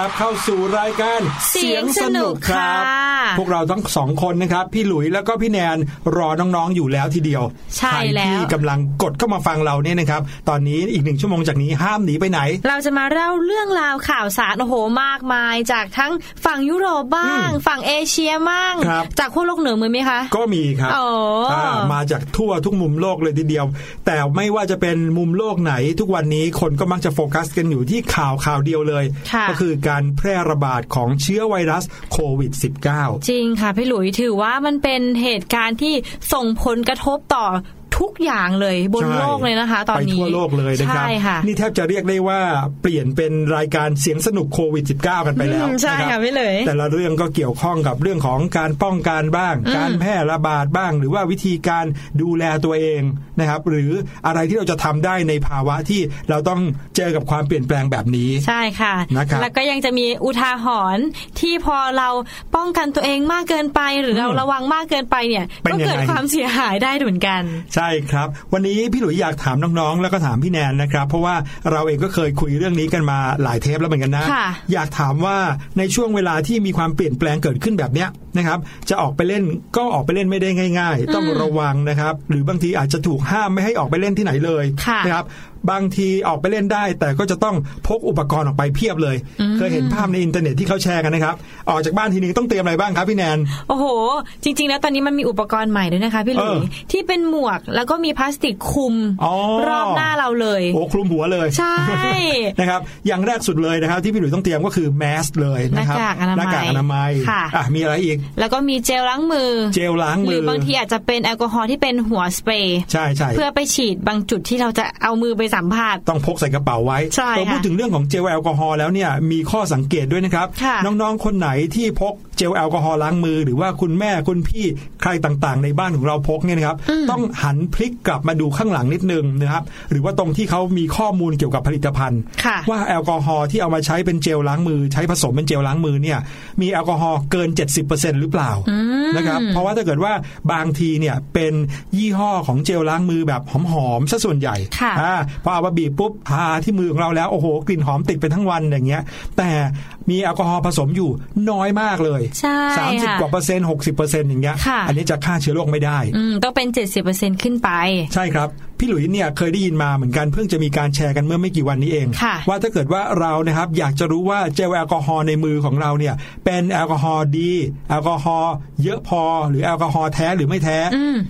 ครับ เข้าสู่รายการเสียงสนุกครับ พวกเราทั้งสองคนนะครับ พี่หลุยแล้วก็พี่แนนรอน้องๆอยู่แล้วทีเดียวใช่รแล้วที่กำลังกดเข้ามาฟังเราเนี่ยนะครับ ตอนนี้อีกหนึ่งชั่วโมงจากนี้ห้ามหนีไปไหน เราจะมาเล่าเรื่องราวข่าวสารโอ้โหมากมาย จากทั้งฝั่งยุโรปบ้าง ฝั่งเอเชียบ้างครับจากขั้วโลกเหนือมือไหมคะ ก็มีครับโอ้อ่ามาจากทั่วทุกมุมโลกเลยทีเดียว แต่ไม่ว่าจะเป็นมุมโลกไหนทุกวันนี้คนก็มักจะโฟกัสกันอยู่ที่ข่าวข่าวเดียวเลยค่ะก็คือการแพร่ระบาดของเชื้อไวรัสโควิด -19 จริงค่ะพี่หลุยถือว่ามันเป็นเหตุการณ์ที่ส่งผลกระทบต่อ ทุกอย่างเลยบนใช่โลกเลยนะคะ ตอนไปนี้ทั่วโลกเลยนะครับใช่ค่ะนี่แทบจะเรียกได้ว่าเปลี่ยนเป็นรายการเสียงสนุกโควิด -19 กันไปแล้วอืมใช่นรับค่ะพี่หลุยแต่ละเรื่องก็เกี่ยวข้องกับเรื่องของการป้องกันบ้าง การแพร่ระบาดบ้าง หรือว่าวิธีการดูแลตัวเองนะครับ หรืออะไรที่เราจะทำได้ในภาวะที่เราต้องเจอกับความเปลี่ยนแปลงแบบนี้ใช่ค่ะนะครับแล้วก็ยังจะมีอุทาหรณ์ที่พอเราป้องกันตัวเองมากเกินไป หรือเราระวังมากเกินไปเนี่ยเป็นก็ยังไงเกิดความเสียหายได้เหมือนกัน ใช่ครับ วันนี้พี่หลุยอยากถามน้องๆ แล้วก็ถามพี่แนนนะครับ เพราะว่าเราเองก็เคยคุยเรื่องนี้กันมาหลายเทปแล้วเหมือนกันนะค่ะอยากถามว่าในช่วงเวลาที่มีความเปลี่ยนแปลงเกิดขึ้นแบบเนี้ยนะครับ จะออกไปเล่นก็ออกไปเล่นไม่ได้ง่าย ๆ ต้องระวังนะครับ หรือบางทีอาจจะถูกห้ามไม่ให้ออกไปเล่นที่ไหนเลยค่ะนะครับ บางทีออกไปเล่นได้ แต่ก็จะต้องพกอุปกรณ์ออกไปเพียบเลย เคยเห็นภาพในอินเทอร์เน็ตที่เขาแชร์กันนะครับ ออกจากบ้านทีนึงต้องเตรียมอะไรบ้างครับพี่แนน โอ้โห จริง ๆ แล้วตอนนี้มันมีอุปกรณ์ใหม่ด้วยนะคะพี่หลุยส์ เออที่เป็นหมวกแล้วก็มีพลาสติกคลุมอ๋อรอบหน้าเราเลยโอ้คลุมหัวเลย ใช่ นะครับอย่างแรกสุดเลยนะครับ ที่พี่หลุยส์ต้องเตรียมก็คือแมสเลยนะครับหน้ากากอนามัยหน้ากากอนามัยค่ะอะมีอะไรอีก แล้วก็มีเจลล้างมือ เจลล้างหมืรืออบางทีอาจจะเป็นแอลกอฮอล์ที่เป็นหัวสเปรย์ใช่ใช่เพื่อไปฉีดบางจุดที่เราจะเอามือไปสัมผัสต้องพกใส่กระเป๋าไว้ใช่พอพูดค่ะถึงเรื่องของเจลแอลกอฮอล์แล้วเนี่ยมีข้อสังเกตด้วยนะครับค่ะน้องๆ คนไหนที่พกเจลแอลกอฮอล์ล้างมือ หรือว่าคุณแม่คุณพี่ใครต่างๆ ในบ้านของเราพกเนี่ยนะครับ ต้องหันพลิกกลับมาดูข้างหลังนิดนึงนะครับ หรือว่าตรงที่เขามีข้อมูลเกี่ยวกับผลิตภัณฑ์ค่ะว่าแอลกอฮอล์ที่เอามาใช้เป็นเจลล้างมือ ใช้ผสมเป็นเจลล้างมือเนี่ยมีแอลกอฮอล์เกิน 70%หรือเปล่านะครับเพราะว่าถ้าเกิดว่าบางทีเนี่ยเป็นยี่ห้อของเจลล้างมือแบบหอมๆซะส่วนใหญ่ค่ะอ่าพอเอามาบีบปุ๊บทาที่มือของเราแล้วโอ้โหกลิ่นหอมติดไปทั้งวันอย่างเงี้ย แต่มีแอลกอฮอล์ผสมอยู่น้อยมากเลยใช่สามสิบค่ะกว่าเปอร์เซ็นต์หกสิบเปอร์เซ็นต์อย่างเงี้ยค่ะอันนี้จะฆ่าเชื้อโรคไม่ได้อืมต้องเป็น70%ขึ้นไป ใช่ครับ พี่หลุยส์เนี่ยเคยได้ยินมาเหมือนกันเพิ่งจะมีการแชร์กันเมื่อไม่กี่วันนี้เองค่ะว่าถ้าเกิดว่าเรานะครับอยากจะรู้ว่าเจลแอลกอฮอล์ในมือของเราเนี่ยเป็นแอลกอฮอล์ดีแอลกอฮอล์เยอะพอหรือแอลกอฮอล์แท้หรือไม่แท้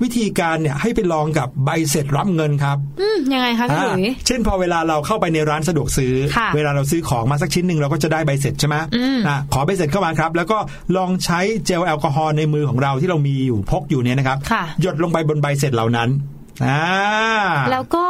วิธีการเนี่ยให้ไปลองกับใบเสร็จรับเงินครับอืมยังไงคะพี่หลุยอ่าเช่นพอเวลาเราเข้าไปในร้านสะดวกซื้อค่ะเวลาเราซื้อของมาสักชิ้นหนึ่งเราก็จะได้ใบเสร็จใช่ไหมอืมอะขอใบเสร็จเข้ามาครับ แล้วก็ลองใช้เจลแอลกอฮอล์ในมือของเราที่เรามีอยู่พกอยู่เนี่ยนะครับค่ะหยดลงไปบนใบเสร็จเหล่านั้น อ่าแล้วก็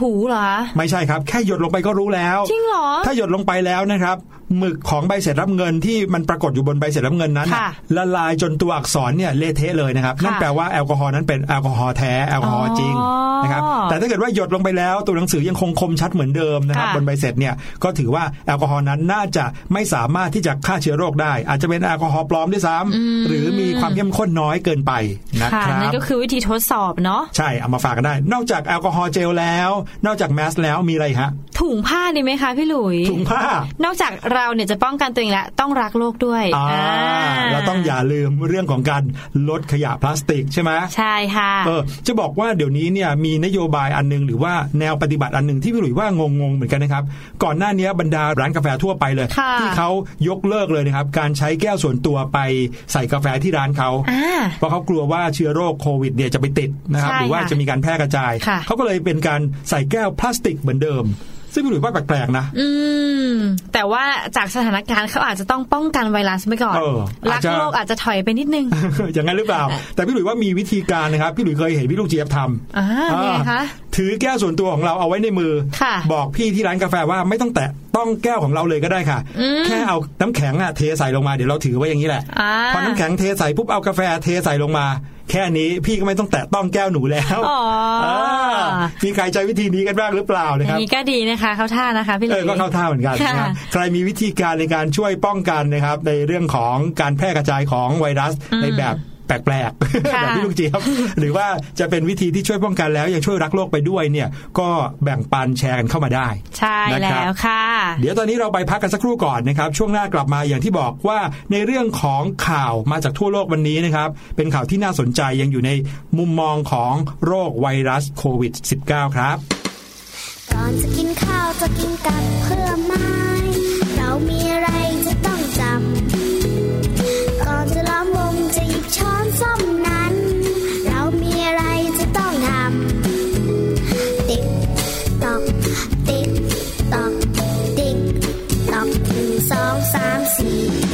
ถูๆเหรอไม่ใช่ครับ แค่หยดลงไปก็รู้แล้ว จริงเหรอ ถ้าหยดลงไปแล้วนะครับ หมึกของใบเสร็จรับเงินที่มันปรากฏอยู่บนใบเสร็จรับเงินนั้นน่ะค่ะละลายจนตัวอักษรเนี่ยเละเทะเลยนะครับค่ะนั่นแปลว่าแอลกอฮอล์นั้นเป็นแอลกอฮอล์แท้แอลกอฮอล์จริงอ๋อนะครับแต่ถ้าเกิดว่าหยดลงไปแล้วตัวหนังสือยังคงคมชัดเหมือนเดิมนะครับค่ะบนใบเสร็จเนี่ยก็ถือว่าแอลกอฮอล์นั้นน่าจะไม่สามารถที่จะฆ่าเชื้อโรคได้ อาจจะเป็นแอลกอฮอล์ปลอมด้วยซ้ำหรือมีความเข้มข้นน้อยเกินไปนะค่ะครันั่บนก็คือวิธีทดสอบเนาะใช่เอามาฝากกันได้ นอกจากแอลกอฮอล์เจลแล้ว นอกจากแมสแล้วมีอะไรอีกฮะถุงผ้าดีไหมคะพี่หลุยถุงผ้านอกจากเราเนี่ยจะป้องกันตัวเองแล้วต้องรักโลกด้วยอ่าอ่าเราต้องอย่าลืมเรื่องของการลดขยะพลาสติกใช่ไหมใช่ค่ะเออจะบอกว่าเดี๋ยวนี้เนี่ยมีนโยบายอันหนึง หรือว่าแนวปฏิบัติอันหนึ่งที่พี่หลุยว่างงงๆเหมือนกันนะครับ ก่อนหน้านี้บรรดาร้านกาแฟทั่วไปเลยค่ะที่เขายกเลิกเลยนะครับ การใช้แก้วส่วนตัวไปใส่กาแฟที่ร้านเขาอ่าเพราะเขากลัวว่าเชื้อโรคโควิดเนี่ยจะไปติดนะครับใช่หรือว่าค่ะจะมีการแพร่กระจายค่ะเขาก็เลยเป็นการใส่แก้วพลาสติกเหมือนเดิม ซึ่งพี่หลุยว่าแปลกๆนะอืม แต่ว่าจากสถานการณ์เขาอาจจะต้องป้องกันไวรัสไว้ก่อนเออรัอาจจะโลกอาจจะถอยไปนิดนึงอย่างนั้นหรือเปล่า แต่พี่หลุยว่ามีวิธีการนะครับ พี่หลุยเคยเห็นพี่ลูกเจี๊ยบทำอ่าเป็นไงคะ ถือแก้วส่วนตัวของเราเอาไว้ในมือค่ะบอกพี่ที่ร้านกาแฟว่าไม่ต้องแตะต้องแก้วของเราเลยก็ได้ค่ะ แค่เอาน้ำแข็งอะเทใส่ลงมาเดี๋ยวเราถือไว้อย่างนี้แหละอ่าพอน้ำแข็งเทใส่ปุ๊บเอากาแฟเทใส่ลงมา แค่นี้พี่ก็ไม่ต้องแตะต้องแก้วหนูแล้วอ๋ออามีใครใจวิธีนี้กันบ้างหรือเปล่าอนะคย่ารับงนี้ก็ดีนะคะเข้าท่านะคะพี่หเอลุอยก็เข้าท่าเหมือนกันนะครับค่ะใครมีวิธีการในการช่วยป้องกันนะครับในเรื่องของการแพร่กระจายของไวรัสในแบบ แปลกๆค่ะแบบพี่ลูกเจี๊ยบหรือว่าจะเป็นวิธีที่ช่วยป้องกันแล้วยังช่วยรักโลกไปด้วยเนี่ยก็แบ่งปันแชร์กันเข้ามาได้ ใช่นะครับแล้วค่ะ เดี๋ยวตอนนี้เราไปพักกันสักครู่ก่อนนะครับ ช่วงหน้ากลับมาอย่างที่บอกว่าในเรื่องของข่าวมาจากทั่วโลกวันนี้นะครับ เป็นข่าวที่น่าสนใจยังอยู่ในมุมมองของโรคไวรัสโควิด -19 ครับก่อนจะกินข้าวจะกินกับเพื่อไม้เรามีอะไรจะต้องจำ อ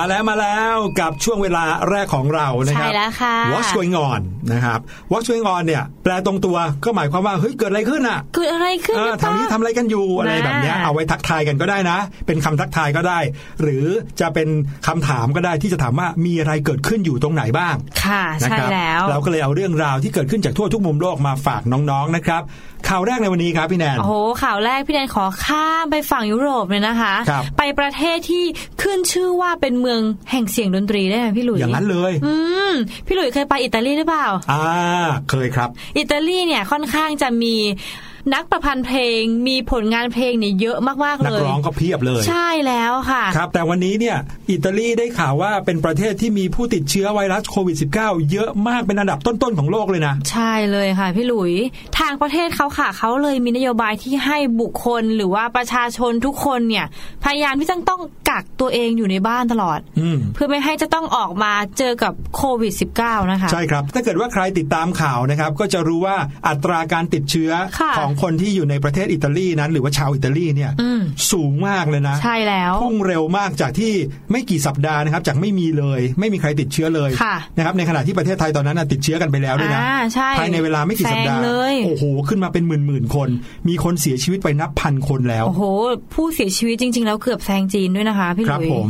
มาแล้วมาแล้วกับช่วงเวลาแรกของเรานะครัใช่แล้วค่ะ What's going on นะครับ What's going on เนี่ย แปลตรงตัวก็หมายความว่าเฮ้ยเกิดอะไรขึ้นอะเกิดอะไรขึ้นเออหรือเปแถวล่านี้ทำอะไรกันอยู่อะไรแบบเนี้ยน่าเอาไว้ทักทายกันก็ได้นะ เป็นคำทักทายก็ได้ หรือจะเป็นคำถามก็ได้ที่จะถามว่ามีอะไรเกิดขึ้นอยู่ตรงไหนบ้าง ค่ะนะใช่ครับแล้ว เราก็เลยเอาเรื่องราวที่เกิดขึ้นจากทั่วทุกมุมโลกมาฝากน้องๆนะครับ ข่าวแรกในวันนี้ครับพี่แนนโอ้โหข่าวแรกพี่แดนขอข้ามไปฝั่งยุโรปเลยนะคะครับไปประเทศที่ขึ้นชื่อว่าเป็นเมืองแห่งเสียงดนตรีได้ไหมพี่หลุยอย่างนั้นเลย อืมพี่หลุยเคยไปอิตาลีหรือเปล่า อ่า เคยครับ อิตาลีเนี่ยค่อนข้างจะมี นักประพันธ์เพลงมีผลงานเพลงเนี่ยเยอะมากๆนัเลกยร้องก็เพียบเลย ใช่แล้วค่ะครับ แต่วันนี้เนี่ยอิตาลีได้ข่าวว่าเป็นประเทศที่มีผู้ติดเชื้อไวรัสโควิด -19 เยอะมากเป็นอันดับต้นๆของโลกเลยนะ ใช่เลยค่ะพี่หลุย ทางประเทศเขาค่ะเขาเลยมีนโยบายที่ให้บุคคลหรือว่าประชาชนทุกคนเนี่ยพยายามที่จะต้องกักตัวเองอยู่ในบ้านตลอดอืมเพื่อไม่ให้จะต้องออกมาเจอกับโควิด -19 นะคะใช่ครับ ถ้าเกิดว่าใครติดตามข่าวนะครับก็จะรู้ว่าอัตราการติดเชื้อค่ะของคนที่อยู่ในประเทศอิตาลีนั้น หรือว่าชาวอิตาลีเนี่ยอืมสูงมากเลยนะ ใช่แล้วพุ่งเร็วมากจากที่ไม่กี่สัปดาห์นะครับ จากไม่มีเลย ไม่มีใครติดเชื้อเลยค่ะนะครับในขณะที่ประเทศไทยตอนนั้นนะติดเชื้อกันไปแล้วด้วยนะอ่าใช่ภายในเวลาไม่กี่สัปดาห์แซงเลยโอ้โหขึ้นมาเป็นหมื่นหมื่นๆคน มีคนเสียชีวิตไปนับพันคนแล้วโอ้โหผู้เสียชีวิตจริง ๆ แล้วเกือบแซงจีนด้วยนะคะพี่หครับลุยผม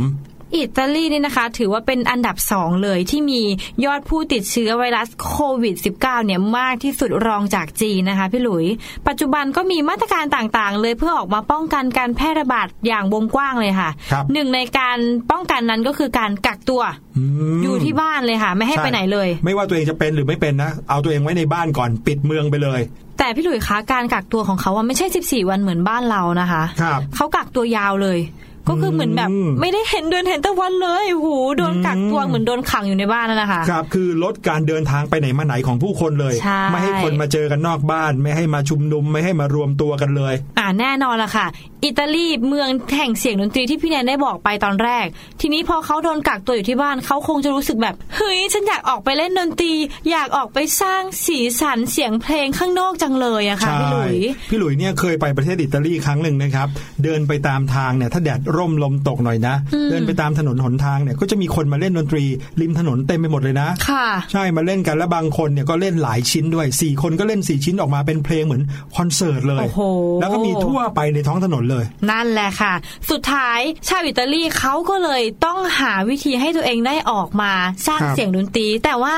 อิตาลีนี่นะคะ ถือว่าเป็นอันดับสองเลยที่มียอดผู้ติดเชื้อไวรัสโควิด -19 เนี่ยมากที่สุดรองจากจีนนะคะพี่หลุย ปัจจุบันก็มีมาตรการต่างๆ เลยเพื่อออกมาป้องกันการแพร่ระบาดอย่างวงกว้างเลยค่ะครับหนึ่งในการป้องกันนั้นก็คือการกักตัวอืมอยู่ที่บ้านเลยค่ะ ไม่ให้ไปไหนเลย ไม่ว่าตัวเองจะเป็นหรือไม่เป็นนะ เอาตัวเองไว้ในบ้านก่อนปิดเมืองไปเลยแต่พี่หลุยคะการกักตัวของเขาอะไม่ใช่ 14 วันเหมือนบ้านเรานะคะครับเขากักตัวยาวเลย ก็คือเหมือนแบบอืมไม่ได้เห็นเดือนเห็นตะวันเลยโอ้โหโดนกักตัวอืมเหมือนโดนขังอยู่ในบ้านนั่นนะคะครับ คือลดการเดินทางไปไหนมาไหนของผู้คนเลยใช่ไม่ให้คนมาเจอกันนอกบ้าน ไม่ให้มาชุมนุมไม่ให้มารวมตัวกันเลย อ่าแน่นอนละค่ะ อิตาลีเมืองแห่งเสียงดนตรีที่พี่แนนได้บอกไปตอนแรก ทีนี้พอเขาโดนกักตัวอยู่ที่บ้านเขาคงจะรู้สึกแบบเฮ้ยฉันอยากออกไปเล่นดนตรี อยากออกไปสร้างสีสันเสียงเพลงข้างนอกจังเลยอะค่ะพี่หลุยพี่หลุยเนี่ยเคยไปประเทศอิตาลีครั้งหนึ่งนะครับ เดินไปตามทางเนี่ยถ้าแดดร่มลมตกหน่อยนะ เดินไปตามถนนหนทางเนี่ยก็จะมีคนมาเล่นดนตรีริมถนนเต็มไปหมดเลยนะค่ะ ใช่มาเล่นกันแล้วบางคนเนี่ยก็เล่นหลายชิ้นด้วยสี่คนก็เล่นสี่ชิ้นออกมาเป็นเพลงเหมือนคอนเสิร์ตเลยโอ้โหแล้วก็มีทั่วไปในท้องถนนเลย นั่นแหละค่ะ สุดท้ายชาวอิตาลีเขาก็เลยต้องหาวิธีให้ตัวเองได้ออกมาสร้างครับเสียงดนตรี แต่ว่า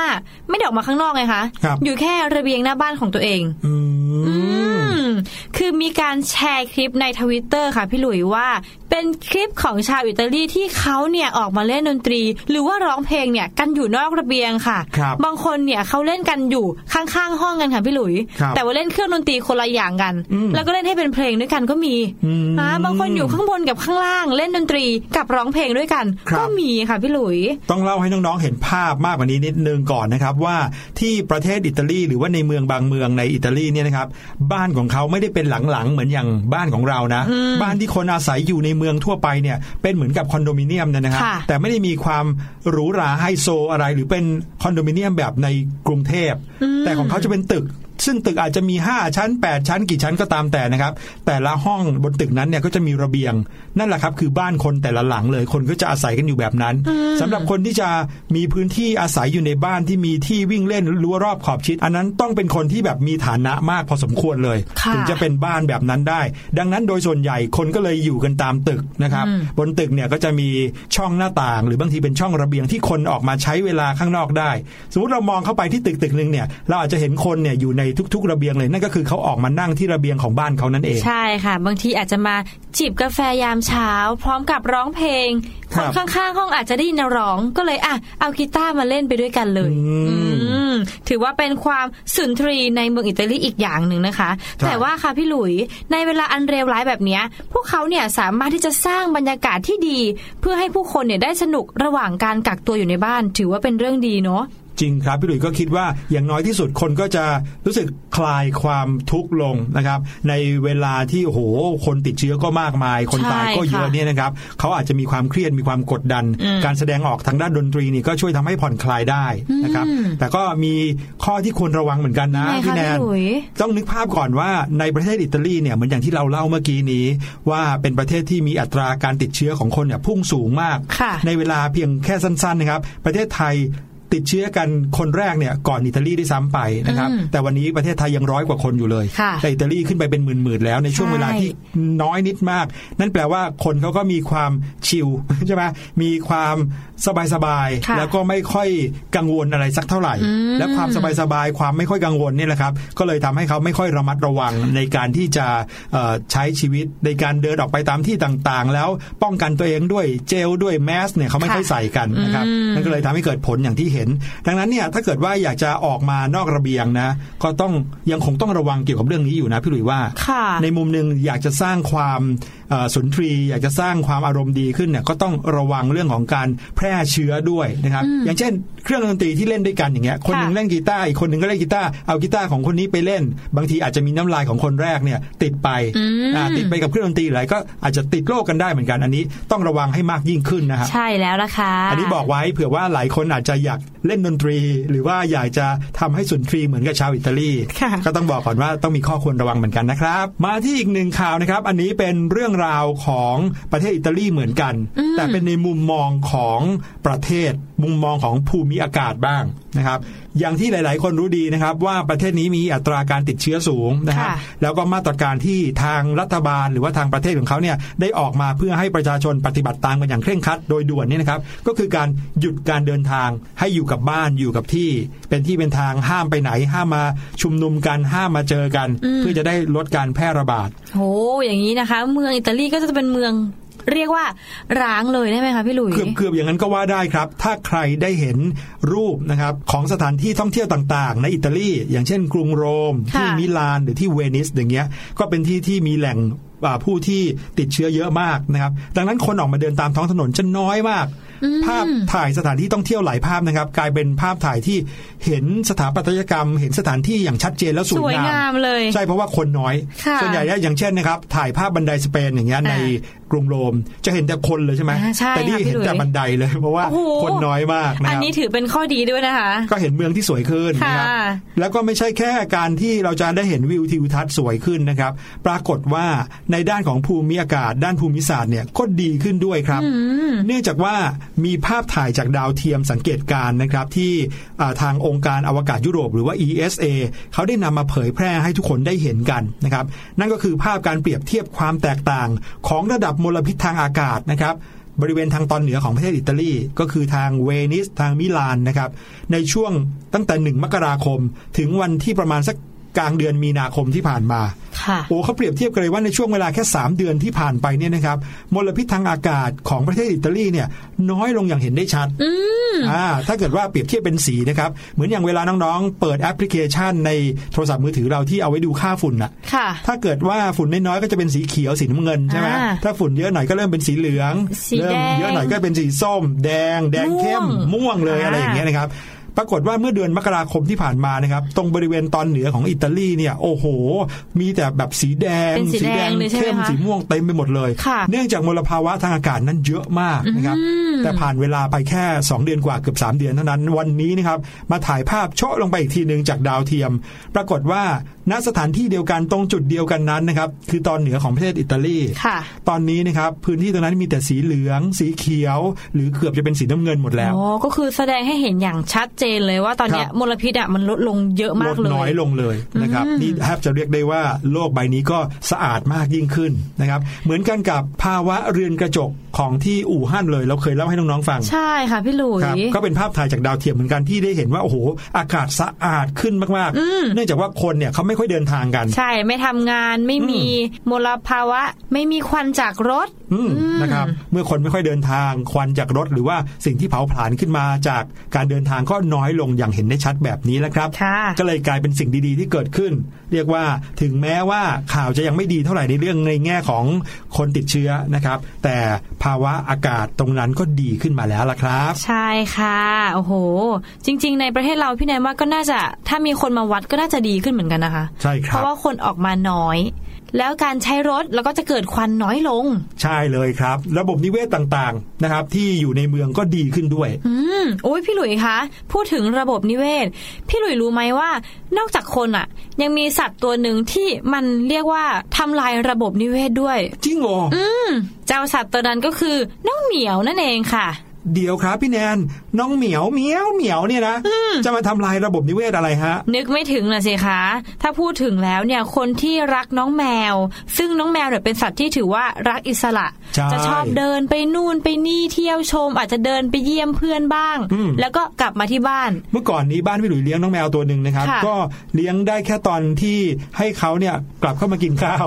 ไม่ได้ออกมาข้างนอกไงคะครับอยู่แค่ระเบียงหน้าบ้านของตัวเองอืมอืมคือมีการแชร์คลิปในทวิตเตอร์ค่ะพี่หลุยว่า เป็นคลิปของชาวอิตาลีที่เขาเนี่ยออกมาเล่นดนตรี หรือว่าร้องเพลงเนี่ยกันอยู่นอกระเบียงค่ะครับงคนเนี่ยเขาเล่นกันอยู่ข้างๆห้องกันค่ะพี่หลุยครับแต่ว่าเล่นเครื่องดนตรีคนละอย่างกันอืมแล้วก็เล่นให้เป็นเพลงด้วยกันก็มีอืมนะบางคนอยู่ข้างบนกับข้างล่าง เล่นดนตรีกับร้องเพลงด้วยกันครับก็มีค่ะพี่หลุย ต้องเล่าให้น้องๆเห็นภาพมากกว่านี้นิดนึงก่อนนะครับว่าที่ประเทศอิตาลีหรือว่าในเมืองบางเมืองในอิตาลีเนี่ยนะครับบ้านของเขาไม่ได้เป็นหลังๆเหมือนอย่างบ้านของเรานะ บ้านที่คนอาศัยอยู่ในเมืองทั่วไปเนี่ยเป็นเหมือนกับคอนโดมิเนียมเนยนะครับค่ะแต่ไม่ได้มีความหรูหราไฮโซอะไร หรือเป็นคอนโดมิเนียมแบบในกรุงเทพ แต่ของเขาจะเป็นตึกซึ่งตึกอาจจะมี 5 ชั้น 8 ชั้นกี่ชั้นก็ตามแต่นะครับ แต่ละห้องบนตึกนั้นเนี่ยก็จะมีระเบียง นั่นแหละครับ คือบ้านคนแต่ละหลังเลยคนก็จะอาศัยกันอยู่แบบนั้นสำหรับคนที่จะมีพื้นที่อาศัยอยู่ในบ้านที่มีที่วิ่งเล่นรั้วรอบขอบชิด อันนั้นต้องเป็นคนที่แบบมีฐานะมากพอสมควรเลยค่ะถึงจะเป็นบ้านแบบนั้นได้ ดังนั้นโดยส่วนใหญ่คนก็เลยอยู่กันตามตึกนะครับบนตึกเนี่ยก็จะมีช่องหน้าต่าง หรือบางทีเป็นช่องระเบียงที่คนออกมาใช้เวลาข้างนอกได้ สมมติเรามองเข้าไปที่ตึกตึกหนึ่งเนี่ยเราอาจจะเห็นคนเนี่ยอยู่ในทุก ๆ ระเบียงเลยนั่นก็คือเขาออกมานั่งที่ระเบียงของบ้านเขานั่นเอง ใช่ค่ะ บางทีอาจจะมาจิบกาแฟยามเช้า พร้อมกับร้องเพลงคครับนข้างๆห้องอาจจะได้ยินเราร้องก็เลยอะเอากีตาร์มาเล่นไปด้วยกันเลยอืมอืมถือว่าเป็นความสุนทรีในเมืองอิตาลีอีกอย่างหนึ่งนะคะใช่แต่ว่าค่ะพี่หลุยในเวลาอันเลวร้ายแบบเนี้ยพวกเขาเนี่ยสามารถที่จะสร้างบรรยากาศที่ดี เพื่อให้ผู้คนเนี่ยได้สนุกระหว่างการกักตัวอยู่ในบ้าน ถือว่าเป็นเรื่องดีเนาะ จริงครับพี่หลุยส์ก็คิดว่าอย่างน้อยที่สุดคนก็จะรู้สึกคลายความทุกข์ลงนะครับ ในเวลาที่โอ้โหคนติดเชื้อก็มากมาย คนตายก็เยอะใช่ค่ะเนี่ยนะครับเขาอาจจะมีความเครียดมีความกดดันอืมการแสดงออกทางด้านดนตรีนี่ก็ช่วยทำให้ผ่อนคลายได้นะครับอืมแต่ก็มีข้อที่ควรระวังเหมือนกันนะยังไงพี่คะแนพี่นหลุยต้องนึกภาพก่อนว่าในประเทศอิตาลีเนี่ยเหมือนอย่างที่เราเล่าเมื่อกี้นี้ ว่าเป็นประเทศที่มีอัตราการติดเชื้อของคนเนี่ยพุ่งสูงมากค่ะในเวลาเพียงแค่สั้นๆนะครับประเทศไทย ติดเชื้อกันคนแรกเนี่ยก่อนอิตาลีได้วยซ้ำไปนะครับอืมแต่วันนี้ประเทศไทยยังร้อยกว่าคนอยู่เลยค่ะแต่อิตาลีขึ้นไปเป็นหมื่นๆแล้วในช่วงใช่เวลาที่น้อยนิดมาก นั่นแปลว่าคนเขาก็มีความชิลใช่ไหมมีความสบายค่ะๆแล้วก็ไม่ค่อยกังวลอะไรสักเท่าไหร่อืมและความสบายๆ ความไม่ค่อยกังวลเนี่ยแหละครับ ก็เลยทำให้เขาไม่ค่อยระมัดระวังในการที่จะเอ่อใช้ชีวิตในการเดินออกไปตามที่ต่างๆ แล้วป้องกันตัวเองด้วยเจลด้วยแมสเนี่ยเขาไม่ค่อยใส่กันนะครับอืมนั่นก็เลยทำให้เกิดผลอย่างที่เห็น ดังนั้นเนี่ยถ้าเกิดว่าอยากจะออกมานอกระเบียงนะ ก็ต้องยังคงต้องระวังเกี่ยวกับเรื่องนี้อยู่นะพี่หลุยว่าค่ะในมุมหนึ่งอยากจะสร้างความเอ่อสุนทรีย์อยากจะสร้างความอารมณ์ดีขึ้นเนี่ยก็ต้องระวังเรื่องของการแพร่เชื้อด้วยนะครับอย่างเช่น เครื่องดนตรีที่เล่นด้วยกันอย่างเงี้ยคนหนึ่งเล่นกีตาร์อีกคนหนึ่งก็เล่นกีตาร์เอากีตาร์ของคนนี้ไปเล่น บางทีอาจจะมีน้ำลายของคนแรกเนี่ยติดไปอืมอ่าติดไปกับเครื่องดนตรีหลายก็อาจจะติดโรคกันได้เหมือนกันอันนี้ต้องระวังให้มากยิ่งขึ้นนะฮะใช่แล้วล่ะค่ะอันนี้บอกไว้เผื่อว่าหลายคนอาจจะอยากเล่นดนตรี หรือว่าอยากจะทำให้สุนทรีย์เหมือนกับชาวอิตาลีค่ะก็ต้องบอกก่อนว่าต้องมีข้อควรระวังเหมือนกันนะครับ มาที่อีกหนึ่งข่าวนะครับ อันนี้เป็นเรื่องราวของประเทศอิตาลีเหมือนกัน แต่เป็นในมุมมองของประเทศ มุมมองของภูมิอากาศบ้าง นะครับ อย่างที่หลาย ๆ คนรู้ดีนะครับ ว่าประเทศนี้มีอัตราการติดเชื้อสูงนะครับค่ะแล้วก็มาตรการที่ทางรัฐบาลหรือว่าทางประเทศของเขาเนี่ยได้ออกมาเพื่อให้ประชาชนปฏิบัติตามกันอย่างเคร่งครัดโดยด่วนเนี่ยนะครับ ก็คือการหยุดการเดินทางให้อยู่กับบ้านอยู่กับที่ เป็นที่เป็นทางห้ามไปไหนห้ามมาชุมนุมกันห้ามมาเจอกัน เพื่อจะได้ลดการแพร่ระบาดโหอย่างนี้นะคะ เมืองอิตาลีก็จะเป็นเมือง เรียกว่าร้างเลยได้ไหมคะพี่หลุยเกือบเกือบอย่างนั้นก็ว่าได้ครับ ถ้าใครได้เห็นรูปนะครับของสถานที่ท่องเที่ยวต่างๆ ในอิตาลี อย่างเช่นกรุงโรมค่ะที่มิลานหรือที่เวนิสอย่างเงี้ยก็เป็นที่ที่มีแหล่งอ่าผู้ที่ติดเชื้อเยอะมากนะครับ ดังนั้นคนออกมาเดินตามท้องถนนจะน้อยมาก ภาพถ่ายสถานที่ท่องเที่ยวหลายภาพนะครับ กลายเป็นภาพถ่ายที่เห็นสถาปัตยกรรม เห็นสถานที่อย่างชัดเจนและสสวยวยงามงามเลย ใช่เพราะว่าคนน้อยค่ะส่วนใหญ่เนี่ยอย่างเช่นนะครับ ถ่ายภาพบันไดสเปนอย่างเงี้ยในก รุงโรม จะเห็นแต่คนเลยใช่ไหมอ่าใช่แต่นี่ค่ะพี่เห็นแต่หลุยบันไดเลย เพราะว่าโอ้โหคนน้อยมากนะอันครับนี้ถือเป็นข้อดีด้วยนะคะ ก็เห็นเมืองที่สวยขึ้นนะครับค่ะแล้วก็ไม่ใช่แค่การที่เราจะได้เห็นวิวทิวทัศน์สวยขึ้นนะครับ ปรากฏว่าในด้านของภูมิอากาศ ด้านภูมิศาสตร์เนี่ยก็ดีขึ้นด้วยครับ เนื่องจากว่ามีภาพถ่ายจากดาวเทียมสังเกตการณ์นะครับที่อ่าทางองค์การอวกาศยุโรป หรือว่า ESA เขาได้นำมาเผยแพร่ให้ทุกคนได้เห็นกันนะครับ นั่นก็คือภาพการเปรียบเทียบความแตกต่างของระดับมลพิษทางอากาศนะครับบริเวณทางตอนเหนือของประเทศอิตาลี ก็คือทางเวนิสทางมิลานนะครับในช่วงตั้งแต่ 1 มกราคม ถึงวันที่ประมาณสัก กลางเดือนมีนาคมที่ผ่านมาค่ะโอ้เขาเปรียบเทียบกันเลยว่าในช่วงเวลาแค่ 3 เดือนที่ผ่านไปเนี่ยนะครับมลพิษทางอากาศของประเทศอิตาลีเนี่ยน้อยลงอย่างเห็นได้ชัดอ่าถ้าเกิดว่าเปรียบเทียบเป็นสีนะครับเหมือนอย่างเวลาน้องๆ เปิดแอปพลิเคชันในโทรศัพท์มือถือเราที่เอาไว้ดูค่าฝุ่นน่ะค่ะถ้าเกิดว่าฝุ่นน้อยๆก็จะเป็นสีเขียวสีน้ำเงินใช่ไหมอ่าถ้าฝุ่นเยอะหน่อยก็เริ่มเป็นสีเหลืองสีเริ่มแดงเยอะหน่อยก็เป็นสีส้ม แดง แดงเข้มม่วงม่วงเลยอ่าอะไรอย่างเงี้ยนะครับ ปรากฏว่าเมื่อเดือนมกราคมที่ผ่านมานะครับ ตรงบริเวณตอนเหนือของอิตาลีเนี่ย โอ้โห มีแต่แบบสีแดงเป็นสีแดงเลยใช่ไหมเข้มคะสีม่วงเต็มไปหมดเลยค่ะเนื่องจากมลภาวะทางอากาศนั้นเยอะมากนะครับ แต่ผ่านเวลาไปแค่ 2 เดือนกว่าเกือบ 3 เดือนเท่านั้น วันนี้นะครับ มาถ่ายภาพโชะลงไปอีกทีหนึ่งจากดาวเทียม ปรากฏว่า ณสถานที่เดียวกันตรงจุดเดียวกันนั้นนะครับ คือตอนเหนือของประเทศอิตาลีค่ะตอนนี้นะครับพื้นที่ตรงนั้นมีแต่สีเหลือง สีเขียว หรือเกือบจะเป็นสีน้ำเงินหมดแล้วอ๋อก็คือแสดงให้เห็นอย่างชัดเจนเลยว่าตอนเนี้ยครับมลพิษอะมันลดลงเยอะลมากดเลยน้อยลงเลยนะครับนี่แทบจะเรียกได้ว่าโลกใบนี้ก็สะอาดมากยิ่งขึ้นนะครับ เหมือนกันกับภาวะเรือนกระจกของที่อู่ฮั่นเลย เราเคยเล่าให้น้องๆฟังใช่ค่ะพี่หลุยครับก็เป็นภาพถ่ายจากดาวเทียมเหมือนกันที่ได้เห็นว่าโอ้โหอากาศสะอาดขึ้นมากๆ เนื่องจากว่าคนเนี่ยเขาไม่ไม่ค่อยเดินทางกัน ใช่ไม่ทำงานไม่มีมลภาวะ ไม่มีควันจากรถอืมนะครับเมื่อคนไม่ค่อยเดินทางควันจากรถ หรือว่าสิ่งที่เผาผลาญขึ้นมาจากการเดินทางก็น้อยลงอย่างเห็นได้ชัดแบบนี้แล้วครับค่ะก็เลยกลายเป็นสิ่งดีๆ ที่เกิดขึ้น เรียกว่าถึงแม้ว่าข่าวจะยังไม่ดีเท่าไหร่ในเรื่องในแง่ของคนติดเชื้อนะครับ แต่ภาวะอากาศตรงนั้นก็ดีขึ้นมาแล้วล่ะครับ ใช่ค่ะโอ้โห จริง ๆ ในประเทศเราพี่แนนว่าก็น่าจะถ้ามีคนมาวัดก็น่าจะดีขึ้นเหมือนกันนะคะใช่คเพรับราะว่าคนออกมาน้อย แล้วการใช้รถแล้วก็จะเกิดควันน้อยลง ใช่เลยครับ ระบบนิเวศต่างๆนะครับ ที่อยู่ในเมืองก็ดีขึ้นด้วย อืมโอ้ยพี่หลุยคะพูดถึงระบบนิเวศ พี่หลุยรู้ไหมว่า นอกจากคนอะยังมีสัตว์ตัวหนึ่งที่มันเรียกว่าทำลายระบบนิเวศด้วย จริงเหรออืมเจ้าสัตว์ตัวนั้นก็คือน้องเหมียวนั่นเองค่ะ เดี๋ยวครับพี่แนนน้องเหมียวเหมียวเหมียวเนี่ยนะจะมาทำลายระบบนิเวศอะไรฮะ นึกไม่ถึงนะสิคะถ้าพูดถึงแล้วเนี่ยคนที่รักน้องแมว ซึ่งน้องแมวเนี่ยเป็นสัตว์ที่ถือว่ารักอิสระใช่จะชอบเดินไปนู่นไปนี่เที่ยวชม อาจจะเดินไปเยี่ยมเพื่อนบ้างอืมแล้วก็กลับมาที่บ้าน เมื่อก่อนนี้บ้านพี่หลุยเลี้ยงน้องแมวตัวหนึ่งนะครับค่ะก็เลี้ยงได้แค่ตอนที่ให้เขาเนี่ยกลับเข้ามากินข้าว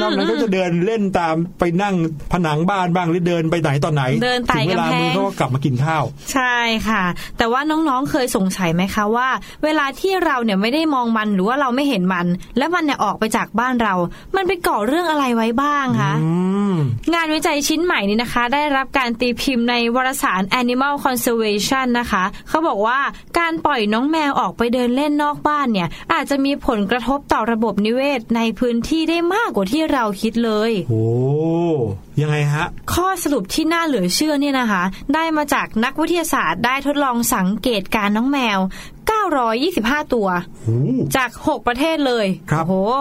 นอกนั้นก็จะเดินเล่นตามไปนั่งผนังบ้านบ้างหรือเดินไปไหนตอนไหนเดินไต่ถึงเวลากำแพงมือเขาก็กลับมากินข้าว ใช่ค่ะ แต่ว่าน้องๆเคยสงสัยไหมคะว่า เวลาที่เราเนี่ยไม่ได้มองมันหรือว่าเราไม่เห็นมัน แล้วมันเนี่ยออกไปจากบ้านเรา มันไปก่อเรื่องอะไรไว้บ้างคะอืมงานวิจัยชิ้นใหม่นี้นะคะ ได้รับการตีพิมพ์ในวารสาร Animal Conservation นะคะ เขาบอกว่าการปล่อยน้องแมวออกไปเดินเล่นนอกบ้านเนี่ย อาจจะมีผลกระทบต่อระบบนิเวศในพื้นที่ได้มากกว่าที่เราคิดเลยโอ้ ยังไงฮะ ข้อสรุปที่น่าเหลือเชื่อเนี่ยนะคะ ได้มาจากนักวิทยาศาสตร์ได้ทดลองสังเกตการน้องแมว 925 ตัวโอ้จาก 6 ประเทศเลยครับโอ้โห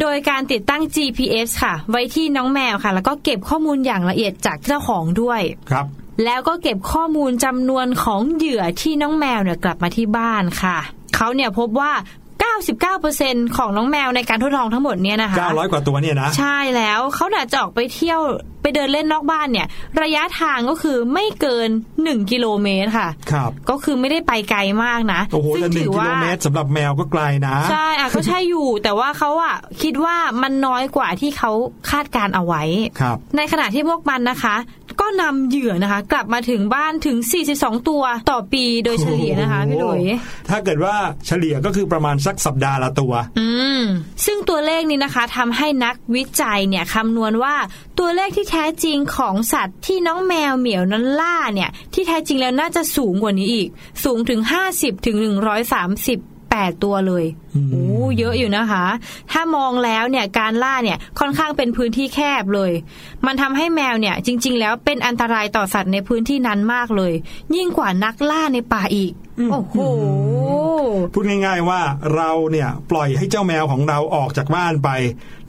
โดยการติดตั้ง GPS ค่ะ ไว้ที่น้องแมวค่ะ แล้วก็เก็บข้อมูลอย่างละเอียดจากเจ้าของด้วยครับ แล้วก็เก็บข้อมูลจำนวนของเหยื่อที่น้องแมวเนี่ยกลับมาที่บ้านค่ะเขาเนี่ยพบว่า99%ของน้องแมวในการทดลองทั้งหมดเนี่ยนะคะ900 กว่าตัวเนี่ยนะ ใช่แล้วเขาน่ะจะออกไปเที่ยว ไปเดินเล่นนอกบ้านเนี่ย ระยะทางก็คือไม่เกิน 1 กิโลเมตรค่ะ ครับ ก็คือไม่ได้ไปไกลมากนะโอ้โหซึ่แต่หนึ่งกิโลเมตรสำหรับแมวก็ไกลนะใช่อะก็ใช่อยู่ แต่ว่าเขาอะคิดว่ามันน้อยกว่าที่เขาคาดการเอาไว้ครับ ในขณะที่พวกมันนะคะ ก็นำเหยื่อนะคะ กลับมาถึงบ้านถึง 42 ตัวต่อปีโดยเฉลี่ยนะคะพี่หลุยถ้าเกิดว่าเฉลี่ยก็คือประมาณสักสัปดาห์ละตัว อืมซึ่งตัวเลขนี้นะคะทำให้นักวิจัยเนี่ยคำนวณว่า ตัวเลขที่แท้จริงของสัตว์ที่น้องแมวเหมียวนั้นล่าเนี่ย ที่แท้จริงแล้วน่าจะสูงกว่านี้อีก สูงถึง 50ถึง138ตัวเลยอืมโอ้เยอะอยู่นะคะ ถ้ามองแล้วเนี่ยการล่าเนี่ยค่อนข้างเป็นพื้นที่แคบเลย มันทำให้แมวเนี่ยจริง ๆ แล้วเป็นอันตรายต่อสัตว์ในพื้นที่นั้นมากเลย ยิ่งกว่านักล่าในป่าอีกโอ้โหพูดง่ายๆว่าเราเนี่ยปล่อยให้เจ้าแมวของเราออกจากบ้านไป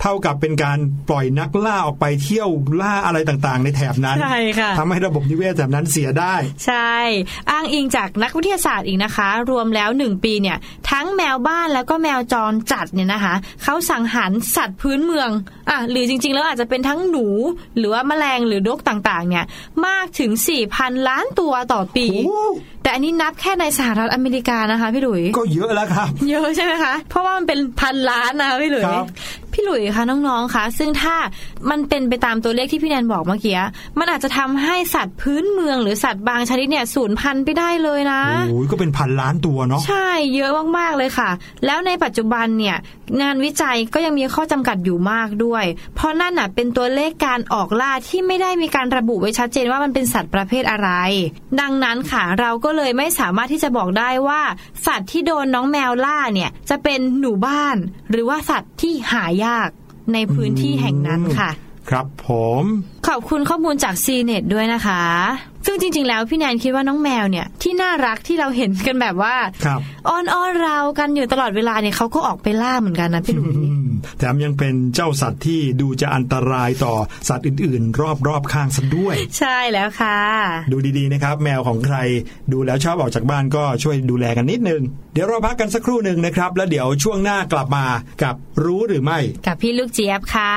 เท่ากับเป็นการปล่อยนักล่าออกไปเที่ยวล่าอะไรต่างๆ ในแถบนั้นใช่ค่ะทำให้ระบบนิเวศแถบนั้นเสียได้ ใช่ อ้างอิงจากนักวิทยาศาสตร์อีกนะคะ รวมแล้ว1ปีเนี่ย ทั้งแมวบ้านแล้วก็แมวจรจัดเนี่ยนะคะเขาสังหารสัตว์พื้นเมืองอะหรือจริงๆ แล้วอาจจะเป็นทั้งหนู หรือว่าแมลงหรือดกต่างๆ เนี่ยมากถึง4,000ล้านตัวต่อปีโอ้ แต่อันนี้นับแค่ในสหรัฐอเมริกานะคะพี่หลุย ก็เยอะแล้วครับ เยอะใช่ไหมคะ เพราะว่ามันเป็นพันล้านนะคะพี่หลุยครับ พี่หลุยคะน้องๆคะซึ่งถ้ามันเป็นไปตามตัวเลขที่พี่แนนบอกเมื่อกี้มันอาจจะทำให้สัตว์พื้นเมืองหรือสัตว์บางชนิดเนี่ยสูญพันธุ์ไปได้เลยนะโอ้ยก็เป็นพันล้านตัวเนาะใช่เยอะมากๆเลยค่ะ แล้วในปัจจุบันเนี่ยงานวิจัยก็ยังมีข้อจำกัดอยู่มากด้วย เพราะนั่นน่ะเป็นตัวเลขการออกล่าที่ไม่ได้มีการระบุไว้ชัดเจนว่ามันเป็นสัตว์ประเภทอะไร ดังนั้นค่ะเราก็เลยไม่สามารถที่จะบอกได้ว่า สัตว์ที่โดนน้องแมวล่าเนี่ยจะเป็นหนูบ้าน หรือว่าสัตว์ที่หายากในพื้นที่แห่งนั้นค่ะ ครับผม ขอบคุณข้อมูลจาก c ีเน็ตด้วยนะคะ ซึ่งจริง ๆ แล้วพี่แนนคิดว่าน้องแมวเนี่ยที่น่ารักที่เราเห็นกันแบบว่าครับอ้อนอ้อนเรากันอยู่ตลอดเวลาเนี่ยเขาก็ออกไปล่าเหมือนกันนะพี่หลุยอืม แถมยังเป็นเจ้าสัตว์ที่ดูจะอันตรายต่อสัตว์อื่น ๆ รอบๆข้างซะด้วย ใช่แล้วค่ะ ดูดีๆนะครับ แมวของใครดูแล้วชอบออกจากบ้านก็ช่วยดูแลกันนิดนึง เดี๋ยวเราพักกันสักครู่หนึ่งนะครับ แล้วเดี๋ยวช่วงหน้ากลับมากับรู้หรือไม่ กับพี่ลูกเจี๊ยบค่ะ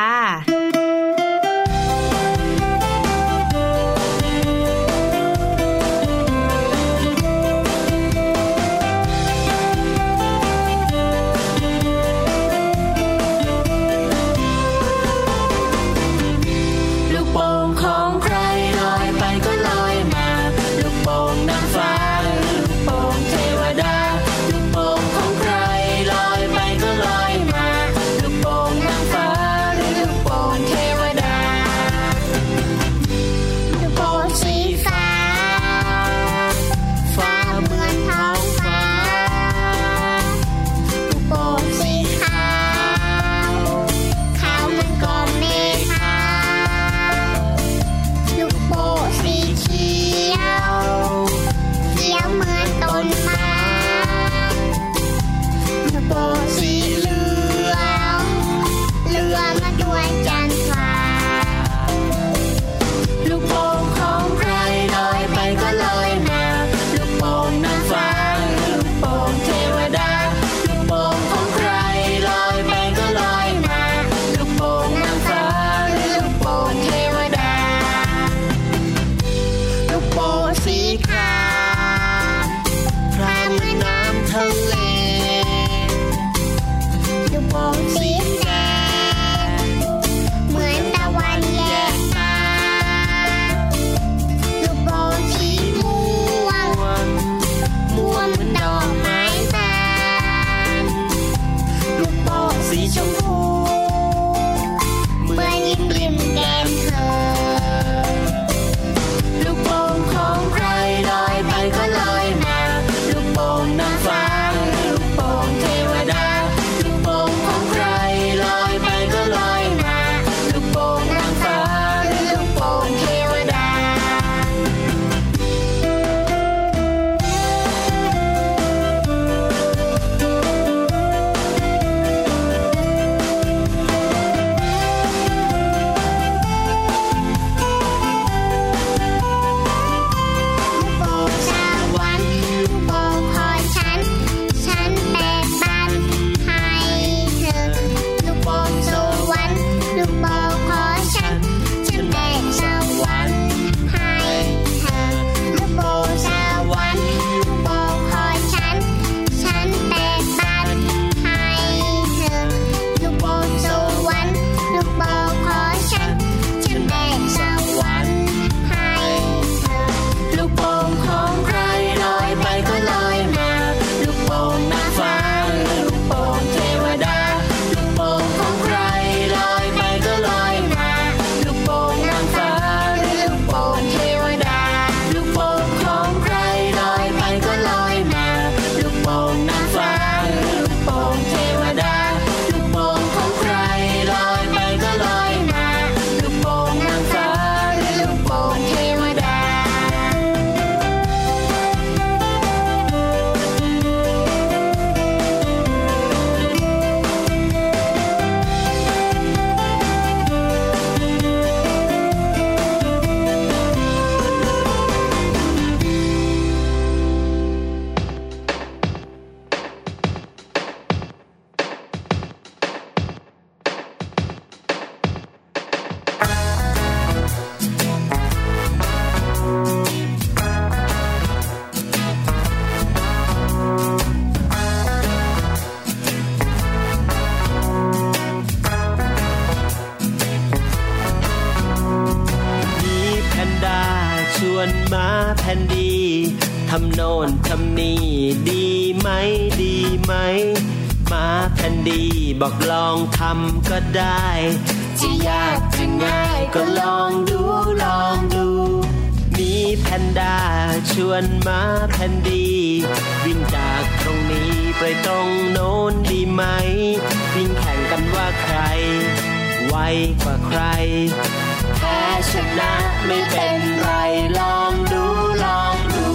ไม่เป็นไรลองดูลองดู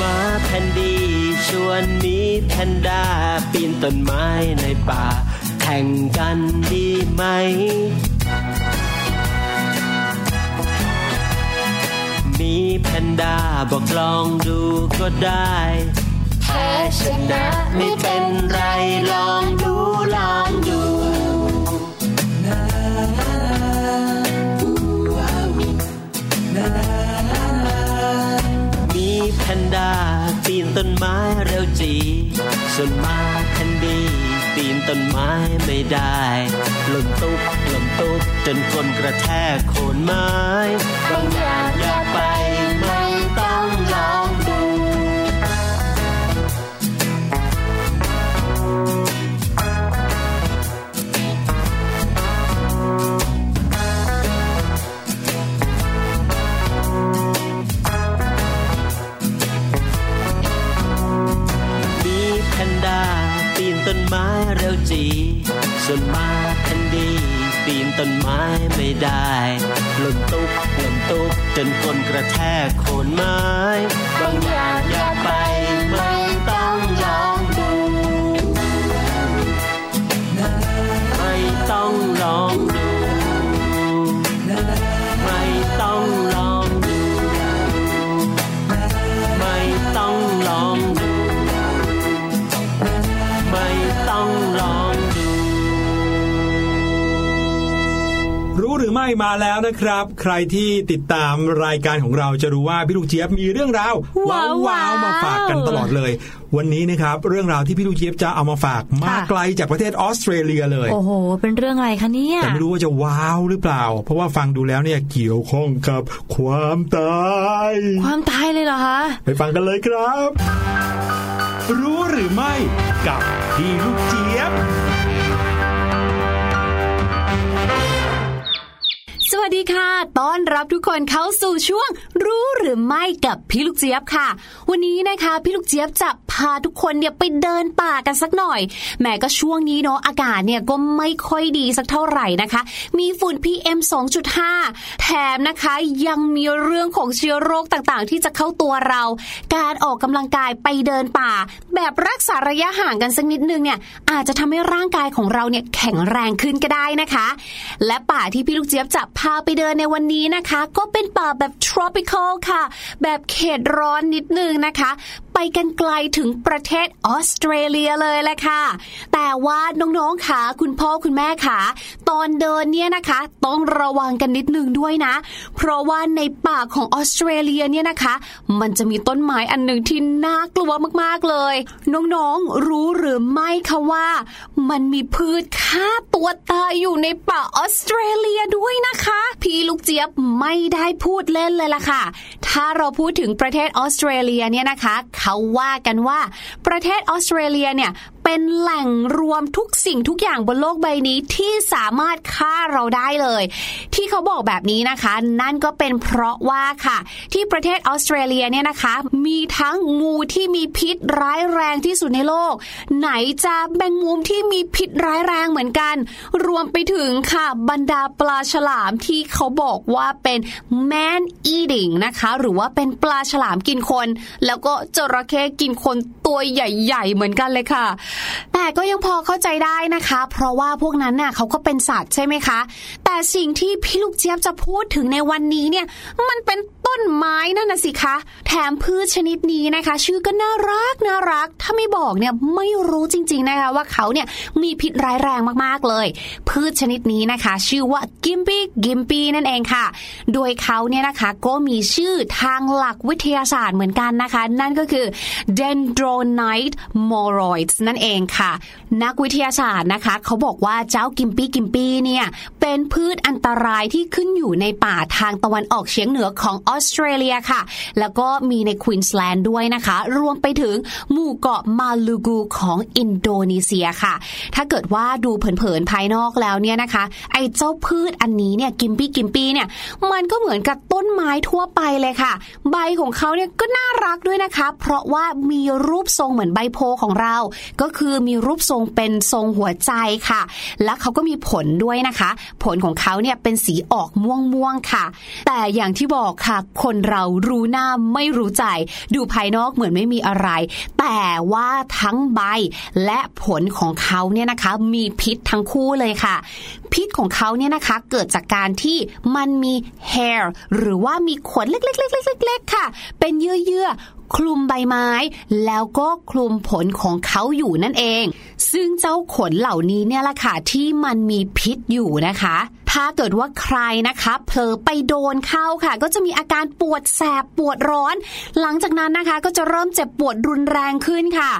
มาแผ่นดีชวนมีแพนด้าปีนต้นไม้ในป่า แข่งกันดีไหม มีแพนด้าบอกลองดูก็ได้ พ้ชนะไม่เป็นไรลองดูลองดูมีแพนด้าปีนต้นไม้เร็วจีส่วนมาแคนดีปีนต้นไม้ไม่ได้หล่นตุ๊บหล่นตุ๊บจนคนกระแทกโคนไม้บางอย่างอย่าไป เร็วจีส่วนมาแคนดีปีนต้นไม้ไม่ได้หล่นตุ๊บหล่นตุ๊บจนคนกระแทกโคนไม้บางอย่างอย่าไปไม่ ม่มาแล้วนะครับ ใครที่ติดตามรายการของเราจะรู้ว่าพี่ลูกเจี๊ยบมีเรื่องราวว้าวว้าวๆมาฝากกันตลอดเลย วันนี้นะครับเรื่องราวที่พี่ลูกเจี๊ยบจะเอามาฝากมาไกลจากประเทศออสเตรเลียเลย โอ้โห เป็นเรื่องอะไรคะเนี่ยแต่ไม่รู้ว่าจะว้าวหรือเปล่า เพราะว่าฟังดูแล้วเนี่ยเกี่ยวข้องกับความตาย ความตายเลยเหรอคะไปฟังกันเลยครับ รู้หรือไม่กับพี่ลูกเจี๊ยบ วัสดีค่ะ ต้อนรับทุกคนเข้าสู่ช่วง รู้หรือไม่กับพี่ลูกเจี๊ยบค่ะ วันนี้นะคะพี่ลูกเจี๊ยบจะพาทุกคนเนี่ยไปเดินป่ากันสักหน่อย แหมก็ช่วงนี้เนาะอากาศเนี่ยก็ไม่ค่อยดีสักเท่าไหร่นะคะ มีฝุ่น PM 2.5 แถมนะคะยังมีเรื่องของเชื้อโรคต่างๆ ที่จะเข้าตัวเรา การออกกำลังกายไปเดินป่า แบบรักษาระยะห่างกันสักนิดนึงเนี่ยอาจจะทำให้ร่างกายของเราเนี่ยแข็งแรงขึ้นก็ได้นะคะ และป่าที่พี่ลูกเจี๊ยบจะพาไปเดินในวันนี้นะคะ ก็เป็นป่าแบบ tropical ค่ะ แบบเขตร้อนนิดนึงนะคะไปกันไกลถึงประเทศออสเตรเลียเลยแหละค่ะ แต่ว่าน้องๆค่ะคุณพ่อคุณแม่ค่ะ ตอนเดินเนี่ยนะคะ ต้องระวังกันนิดนึงด้วยนะ เพราะว่าในป่าของออสเตรเลียเนี่ยนะคะ มันจะมีต้นไม้อันหนึ่งที่น่ากลัวมากๆเลย น้องๆรู้หรือไม่คะว่า มันมีพืชฆ่าตัวตายอยู่ในป่าออสเตรเลียด้วยนะคะ พี่ลูกเจี๊ยบไม่ได้พูดเล่นเลยล่ะค่ะ ถ้าเราพูดถึงประเทศออสเตรเลียเนี่ยนะคะเขาว่ากันว่า ประเทศออสเตรเลียเนี่ยเป็นแหล่งรวมทุกสิ่งทุกอย่างบนโลกใบนี้ที่สามารถฆ่าเราได้เลย ที่เขาบอกแบบนี้นะคะ นั่นก็เป็นเพราะว่าค่ะ ที่ประเทศออสเตรเลียเนี่ยนะคะ มีทั้งงูที่มีพิษร้ายแรงที่สุดในโลก ไหนจะแมงมุมที่มีพิษร้ายแรงเหมือนกัน รวมไปถึงค่ะบรรดาปลาฉลามที่เขาบอกว่าเป็น man eating นะคะ หรือว่าเป็นปลาฉลามกินคน แล้วก็จระเข้กินคนตัวใหญ่ ๆ เหมือนกันเลยค่ะแต่ก็ยังพอเข้าใจได้นะคะ เพราะว่าพวกนั้นน่ะเขาก็เป็นสัตว์ใช่ไหมคะ แต่สิ่งที่พี่ลูกเจี๊ยบจะพูดถึงในวันนี้เนี่ย มันเป็นต้นไม้นั่นนะสิคะ แถมพืชชนิดนี้นะคะ ชื่อก็น่ารักน่ารัก ถ้าไม่บอกเนี่ยไม่รู้จริง ๆนะคะ ว่าเขาเนี่ยมีพิษร้ายแรงมากๆเลย พืชชนิดนี้นะคะ ชื่อว่ากิมปี้กิมปี้นั่นเองค่ะ โดยเขาเนี่ยนะคะก็มีชื่อทางหลักวิทยาศาสตร์เหมือนกันนะคะ นั่นก็คือ dendronite moroids นั่นเองค่ะ นักวิทยาศาสตร์นะคะ เขาบอกว่าเจ้ากิมปี้กิมปี้เนี่ยเป็นพืชอันตรายที่ขึ้นอยู่ในป่าทางตะวันออกเฉียงเหนือของออสเตรเลียค่ะ แล้วก็มีในควีนสแลนด์ด้วยนะคะ รวมไปถึงหมู่เกาะมาลูกูของอินโดนีเซียค่ะ ถ้าเกิดว่าดูเผินๆภายนอกแล้วเนี่ยนะคะ ไอ้เจ้าพืชอันนี้เนี่ยกิมปี้กิมปี้เนี่ยมันก็เหมือนกับต้นไม้ทั่วไปเลยค่ะ ใบของเขาเนี่ยก็น่ารักด้วยนะคะ เพราะว่ามีรูปทรงเหมือนใบโพของเรา ก็คือมีรูปทรงเป็นทรงหัวใจค่ะ และเขาก็มีผลด้วยนะคะ ผลของเขาเนี่ยเป็นสีออกม่วงๆค่ะ แต่อย่างที่บอกค่ะ คนเรารู้หน้าไม่รู้ใจ ดูภายนอกเหมือนไม่มีอะไร แต่ว่าทั้งใบและผลของเขาเนี่ยนะคะ มีพิษทั้งคู่เลยค่ะ พิษของเขาเนี่ยนะคะเกิดจากการที่มันมี hair หรือว่ามีขนเล็กๆๆๆๆค่ะ เป็นเยื่อๆ คลุมใบไม้ แล้วก็คลุมผลของเขาอยู่นั่นเอง ซึ่งเจ้าขนเหล่านี้เนี่ยละค่ะที่มันมีพิษอยู่นะคะ ถ้าเกิดว่าใครนะคะเผลอไปโดนเข้าค่ะ ก็จะมีอาการปวดแสบปวดร้อน หลังจากนั้นนะคะก็จะเริ่มเจ็บปวดรุนแรงขึ้นค่ะ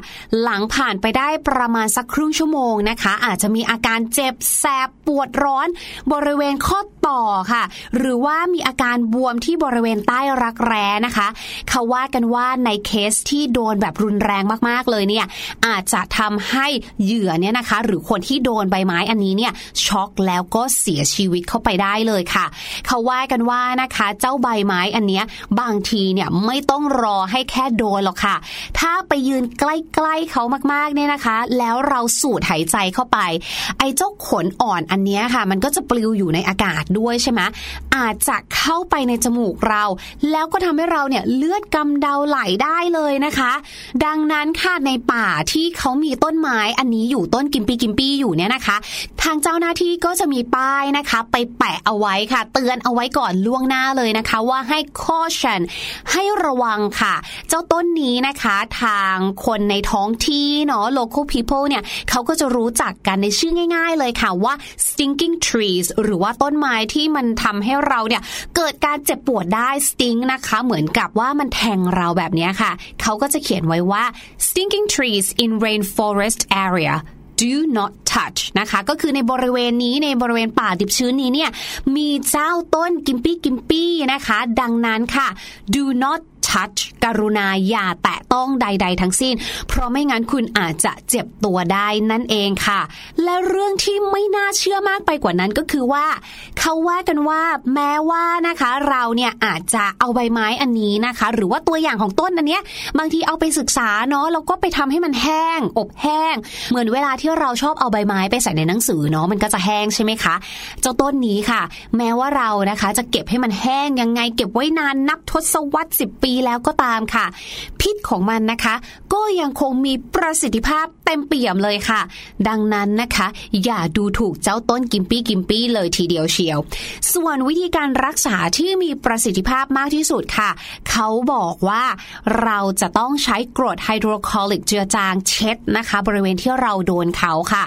หลังผ่านไปได้ประมาณสักครึ่งชั่วโมงนะคะ อาจจะมีอาการเจ็บแสบปวดร้อน บริเวณข้อต่อค่ะ หรือว่ามีอาการบวมที่บริเวณใต้รักแร้นะคะ เขาว่ากันว่าในเคสที่โดนแบบรุนแรงมากๆเลยเนี่ยอาจจะทำให้เหยื่อเนี่ยนะคะ หรือคนที่โดนใบไม้อันนี้เนี่ยช็อกแล้วก็เสียชีวิตเข้าไปได้เลยค่ะ เขาว่ากันว่านะคะ เจ้าใบไม้อันเนี้ยบางทีเนี่ยไม่ต้องรอให้แค่โดนหรอกค่ะ ถ้าไปยืนใกล้ๆเขามากๆเนี่ยนะคะ แล้วเราสูดหายใจเข้าไป ไอ้เจ้าขนอ่อนอันเนี้ยค่ะ มันก็จะปลิวอยู่ในอากาศด้วยใช่ไหมอาจจะเข้าไปในจมูกเรา แล้วก็ทำให้เราเนี่ยเลือดกำเดาไหลได้เลยนะคะ ดังนั้นค่ะในป่าที่เขามีต้นไม้อันนี้อยู่ต้นกิมปีกิมปีอยู่เนี่ยนะคะ ทางเจ้าหน้าที่ก็จะมีป้ายนะคะ ไปแปะเอาไว้ค่ะ เตือนเอาไว้ก่อนล่วงหน้าเลยนะคะ ว่าให้ caution ให้ระวังค่ะ เจ้าต้นนี้นะคะ ทางคนในท้องที่เนาะ local people เนี่ยเขาก็จะรู้จักกันในชื่อง่าย ๆ เลยค่ะว่า stinking trees หรือว่าต้นไม้ที่มันทำให้เราเนี่ยเกิดการเจ็บปวดได้สติงนะคะ เหมือนกับว่ามันแทงเราแบบนี้ค่ะ เขาก็จะเขียนไว้ว่า stinking trees in rainforest area do not touch นะคะ ก็คือในบริเวณนี้ในบริเวณป่าดิบชื้นนี้เนี่ยมีเจ้าต้นกิมปี้กิมปี้นะคะ ดังนั้นค่ะ do not touch กรุณาอย่าแตะต้องใด ๆ ทั้งสิ้น เพราะไม่งั้นคุณอาจจะเจ็บตัวได้นั่นเองค่ะ และเรื่องที่ไม่น่าเชื่อมากไปกว่านั้นก็คือว่า เขาว่ากันว่าแม้ว่านะคะ เราเนี่ยอาจจะเอาใบไม้อันนี้นะคะ หรือว่าตัวอย่างของต้นอันเนี้ย บางทีเอาไปศึกษาเนาะแล้วก็ไปทำให้มันแห้ง อบแห้ง เหมือนเวลาที่เราชอบเอาใบไม้ไปใส่ในหนังสือเนาะมันก็จะแห้งใช่ไหมคะ เจ้าต้นนี้ค่ะ แม้ว่าเรานะคะ จะเก็บให้มันแห้งยังไง เก็บไว้นานนับทศวรรษ10 ปีแล้วก็ตามค่ะ พิษของมันนะคะ ก็ยังคงมีประสิทธิภาพเต็มเปี่ยมเลยค่ะ ดังนั้นนะคะ อย่าดูถูกเจ้าต้นกิมปี้กิมปี้เลยทีเดียวเชียว ส่วนวิธีการรักษาที่มีประสิทธิภาพมากที่สุดค่ะ เขาบอกว่าเราจะต้องใช้กรดไฮโดรคลอริกเจือจางเช็ดนะคะ บริเวณที่เราโดนเขาค่ะ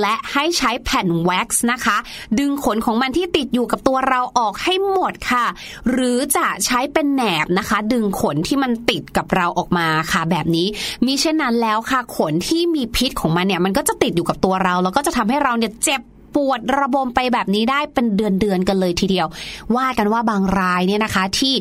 และให้ใช้แผ่นแว็กซ์นะคะ ดึงขนของมันที่ติดอยู่กับตัวเราออกให้หมดค่ะ หรือจะใช้เป็นแหนบนะคะ ดึงขนที่มันติดกับเราออกมาค่ะ แบบนี้มิเช่นนั้นแล้วค่ะขนที่มีพิษของมันเนี่ยมันก็จะติดอยู่กับตัวเรา แล้วก็จะทำให้เราเนี่ยเจ็บ ปวดระบมไปแบบนี้ได้เป็นเดือนๆกันเลยทีเดียว ว่ากันว่าบางรายเนี่ยนะคะ ที่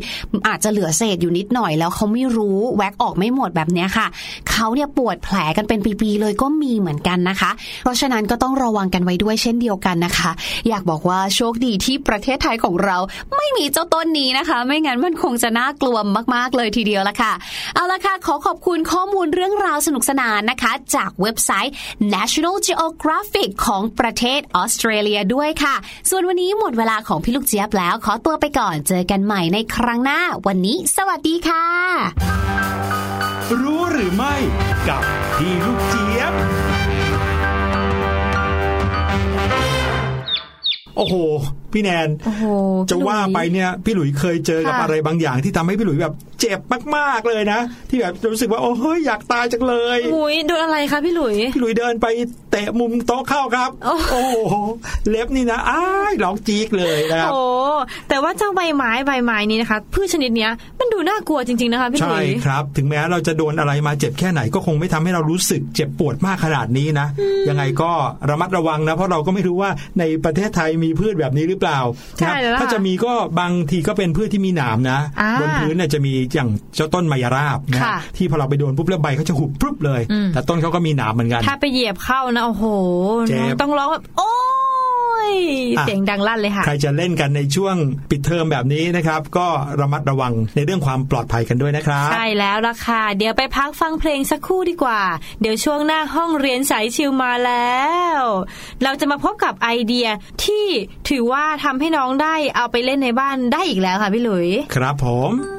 อาจจะเหลือเศษอยู่นิดหน่อยแล้วเขาไม่รู้แว็กออกไม่หมดแบบนี้ค่ะเขาเนี่ยปวดแผลกันเป็นปีๆเลยก็มีเหมือนกันนะคะ เพราะฉะนั้นก็ต้องระวังกันไว้ด้วยเช่นเดียวกันนะคะ อยากบอกว่าโชคดีที่ประเทศไทยของเราไม่มีเจ้าต้นนี้นะคะ ไม่งั้นมันคงจะน่ากลัวมากๆเลยทีเดียวละค่ะ เอาละค่ะ ขอขอบคุณข้อมูลเรื่องราวสนุกสนานนะคะ จากเว็บไซต์ National Geographic ของประเทศออสเตรเลียด้วยค่ะ ส่วนวันนี้หมดเวลาของพี่ลูกเจี๊ยบแล้ว ขอตัวไปก่อนเจอกันใหม่ในครั้งหน้า วันนี้ สวัสดีค่ะ รู้หรือไม่กับพี่ลูกเจี๊ยบโอ้โห พี่แนนโอ้โหจะว่าไปเนี่ยพี่หลุยเคยเจอกับค่ะอะไรบางอย่างที่ทำให้พี่หลุยแบบเจ็บมากๆเลยนะ ที่แบบรู้สึกว่าโอ้เฮ้ยอยากตายจังเลยหุยโดนอะไรคะพี่หลุยพี่หลุยเดินไปเตะมุมโต๊ะเข้าครับ โอ้โอ้โหเล็บนี่นะอ้ายร้องจี๊กเลยนะครับโอ้แต่ว่าเจ้าใบไม้ใบไม้นี้นะคะพืชชนิดเนี้ยมันดูดูน่ากลัวจริงๆนะคะพี่หใช่ลุยครับ ถึงแม้เราจะโดนอะไรมาเจ็บแค่ไหนก็คงไม่ทำให้เรารู้สึกเจ็บปวดมากขนาดนี้นะยังไงก็ระมัดระวังนะเพราะเราก็ไม่รู้ว่าในประเทศไทยมีพืชแบบนี้หรือเปล่าใช่นะแล้วล่ะถ้าจะมีก็บางทีก็เป็นพืชที่มีหนามนะอ่าบนพื้นเนี่ยจะมีอย่างเจ้าต้นมายราบนะค่ะที่พอเราไปโดนปุ๊บแล้วใบเขาจะหุบปุ๊บเลยอืมแต่ต้นเขาก็มีหนามเหมือนกัน ถ้าไปเหยียบเข้านะโอ้โหเจ็บน้องต้องร้องแบบโอ้ ยอะเสียงดังลั่นเลยค่ะ ใครจะเล่นกันในช่วงปิดเทอมแบบนี้นะครับ ก็ระมัดระวังในเรื่องความปลอดภัยกันด้วยนะครับ ใช่แล้วล่ะค่ะ เดี๋ยวไปพักฟังเพลงสักครู่ดีกว่า เดี๋ยวช่วงหน้าห้องเรียนสายชิวมาแล้ว เราจะมาพบกับไอเดียที่ถือว่าทำให้น้องได้เอาไปเล่นในบ้านได้อีกแล้วค่ะพี่หลุย ครับผม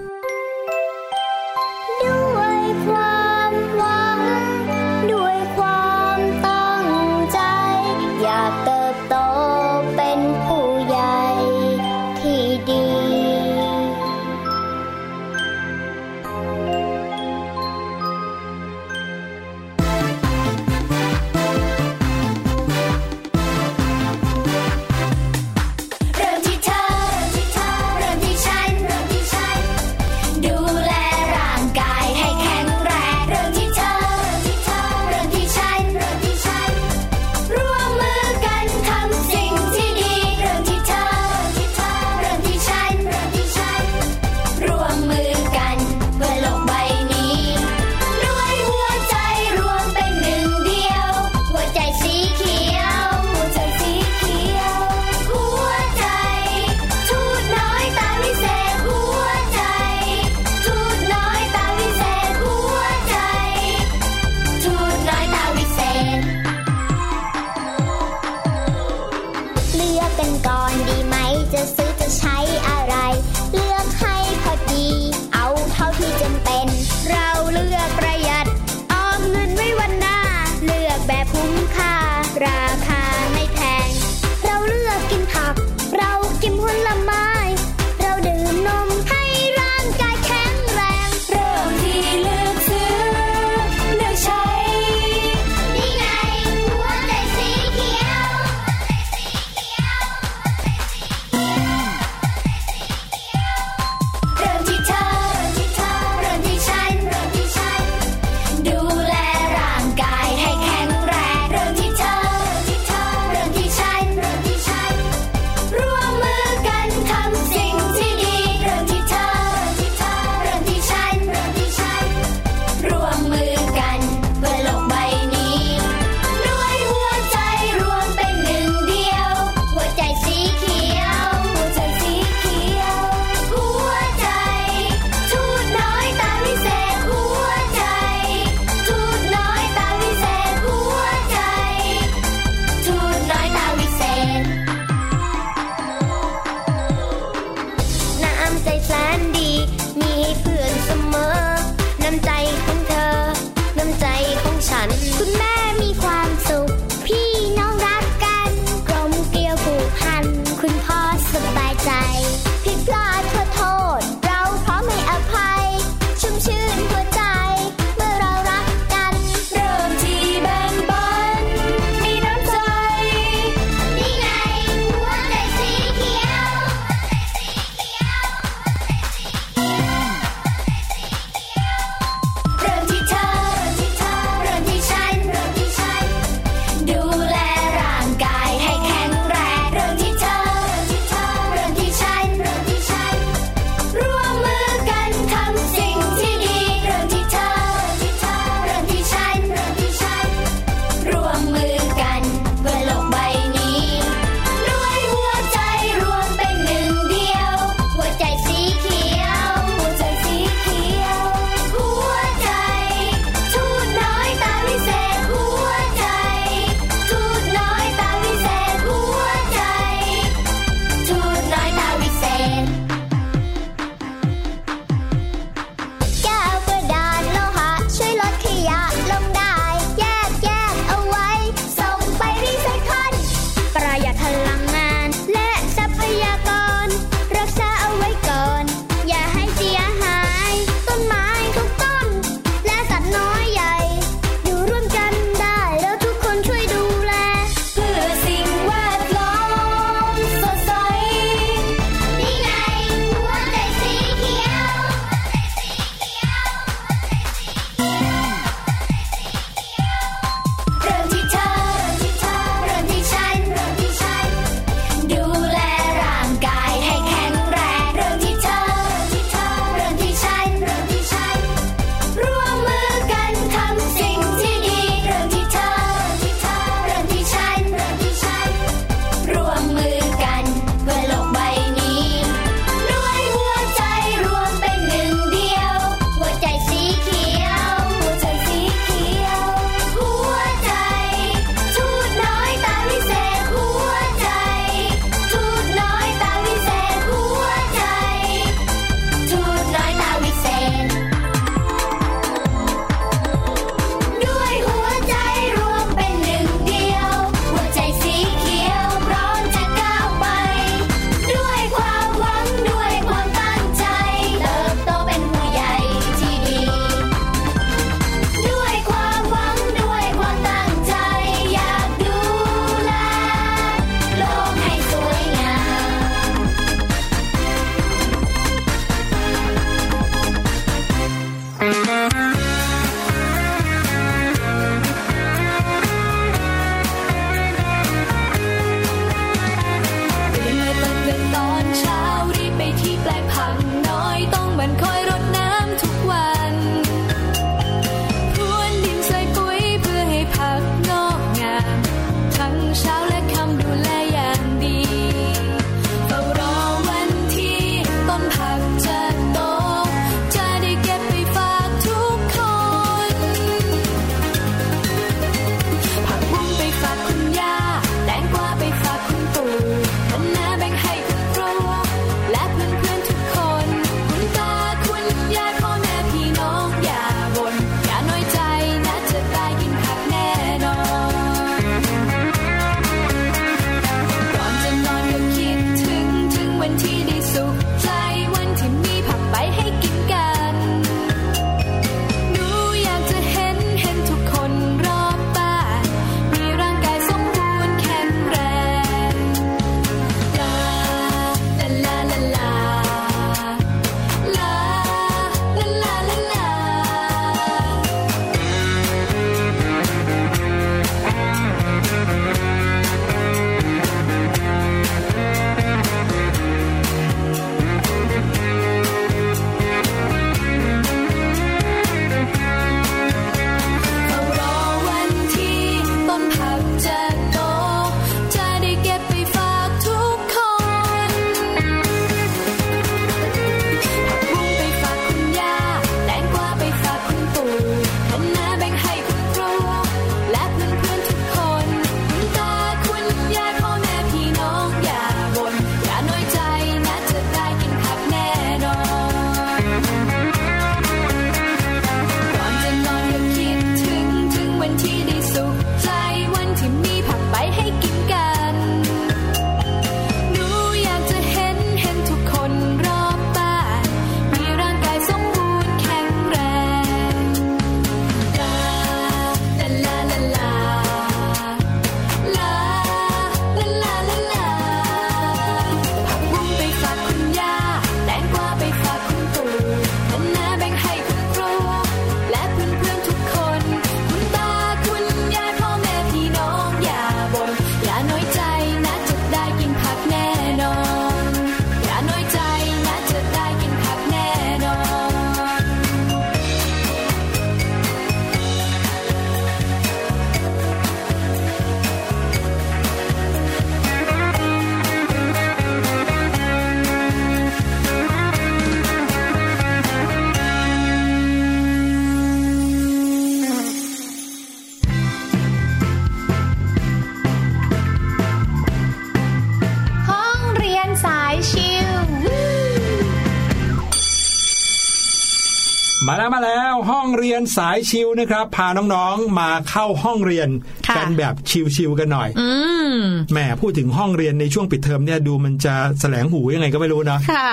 สายชิวนะครับ พาน้องๆมาเข้าห้องเรียน กันแบบชิวๆกันหน่อยอืมแหมพูดถึงห้องเรียนในช่วงปิดเทอมเนี่ยดูมันจะแสลงหูยังไงก็ไม่รู้นะค่ะ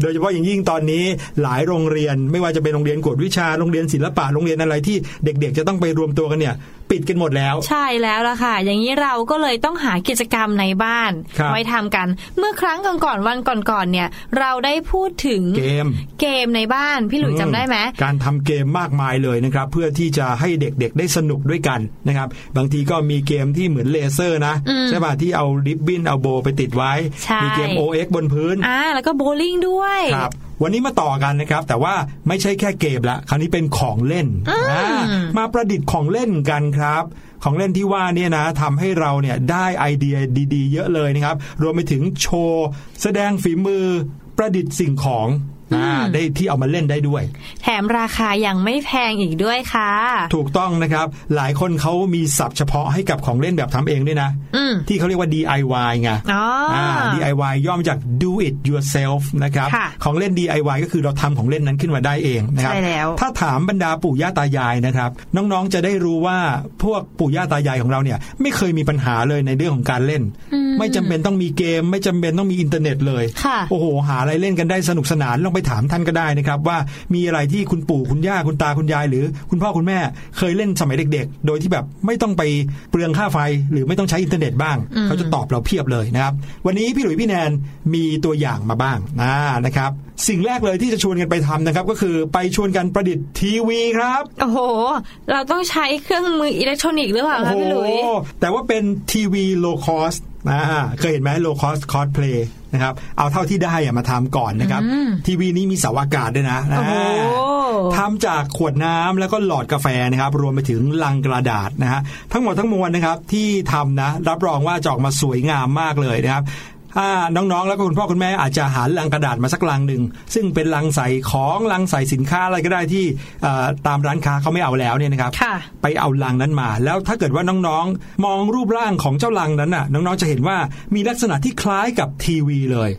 โดยเฉพาะอย่างยิ่งตอนนี้หลายโรงเรียนไม่ว่าจะเป็นโรงเรียนกวดวิชาโรงเรียนศิลปะโรงเรียนอะไรที่เด็กๆ จะต้องไปรวมตัวกันเนี่ยปิดกันหมดแล้ว ใช่แล้วล่ะค่ะ อย่างนี้เราก็เลยต้องหากิจกรรมในบ้านครับไว้ทำกัน เมื่อครั้งก่อนๆวันก่อนๆเนี่ย เราได้พูดถึงเกมเกมในบ้านพี่หลุยจำได้ไหมการทำเกมมากมายเลยนะครับ เพื่อที่จะให้เด็กๆได้สนุกด้วยกันนะครับ บางทีก็มีเกมที่เหมือนเลเซอร์นะอืมใช่ป่ะที่เอาริบบิ้นเอาโบไปติดไว้ใช่มีเกม OX บนพื้นอ่าแล้วก็โบว์ลิ่งด้วยครับวันนี้มาต่อกันนะครับ แต่ว่าไม่ใช่แค่เกมละคราวนี้เป็นของเล่นอ่ามาประดิษฐ์ของเล่นกันครับ ของเล่นที่ว่าเนี่ยนะทำให้เราเนี่ยได้ไอเดียดี ๆ เยอะเลยนะครับ รวมไปถึงโชว์ แสดงฝีมือประดิษฐ์สิ่งของอ่า ได้ที่เอามาเล่นได้ด้วย แถมราคายังไม่แพงอีกด้วยค่ะ ถูกต้องนะครับ หลายคนเขามีศัพท์เฉพาะให้กับของเล่นแบบทำเองด้วยนะอืมที่เขาเรียกว่า DIY ไงอ๋ออ DIY ย่อมาจาก do it yourself นะครับค่ะของเล่น DIY ก็คือเราทำของเล่นนั้นขึ้นมาได้เองนะครับใช่แล้วถ้าถามบรรดาปู่ย่าตายายนะครับ น้องๆจะได้รู้ว่าพวกปู่ย่าตายายของเราเนี่ย ไม่เคยมีปัญหาเลยในเรื่องของการเล่น ไม่จำเป็นต้องมีเกม ไม่จำเป็นต้องมีอินเทอร์เน็ตเลยค่ะโอ้โห หาอะไรเล่นกันได้สนุกสนานลองไปถามท่านก็ได้นะครับ ว่ามีอะไรที่คุณปู่คุณย่าคุณตาคุณยาย หรือคุณพ่อคุณแม่เคยเล่นสมัยเด็ก ๆ โดยที่แบบไม่ต้องไปเปลืองค่าไฟ หรือไม่ต้องใช้อินเทอร์เน็ตบ้าง เขาจะตอบเราเพียบเลยนะครับ วันนี้พี่หลุยส์พี่แนนมีตัวอย่างมาบ้างนะนะครับ สิ่งแรกเลยที่จะชวนกันไปทำนะครับ ก็คือไปชวนกันประดิษฐ์ทีวีครับ โอ้โห เราต้องใช้เครื่องมืออิเล็กทรอนิกส์หรือเปล่าคะพี่หลุยโอ้โหแต่ว่าเป็นทีวี low cost นะเคยเห็นไหม low cost cosplay นะครับเอาเท่าที่ได้อะมาทำก่อนนะครับ ทีวีนี้มีเสาอากาศด้วยนะโอ้โหทำจากขวดน้ำแล้วก็หลอดกาแฟนะครับ รวมไปถึงลังกระดาษนะฮะทั้งหมดทั้งมวลนะครับที่ทำนะรับรองว่าจะออกมาสวยงามมากเลยนะครับ ถ้าน้องๆ แล้วก็คุณพ่อคุณแม่อาจจะหาลังกระดาษมาสักลังหนึ่งซึ่งเป็นลังใส่ของลังใส่สินค้าอะไรก็ได้ที่เอ่อตามร้านค้าเขาไม่เอาแล้วเนี่ยนะครับค่ะไปเอาลังนั้นมา แล้วถ้าเกิดว่าน้องๆ มองรูปร่างของเจ้าลังนั้นน่ะน้องๆจะเห็นว่ามีลักษณะที่คล้ายกับทีวีเลย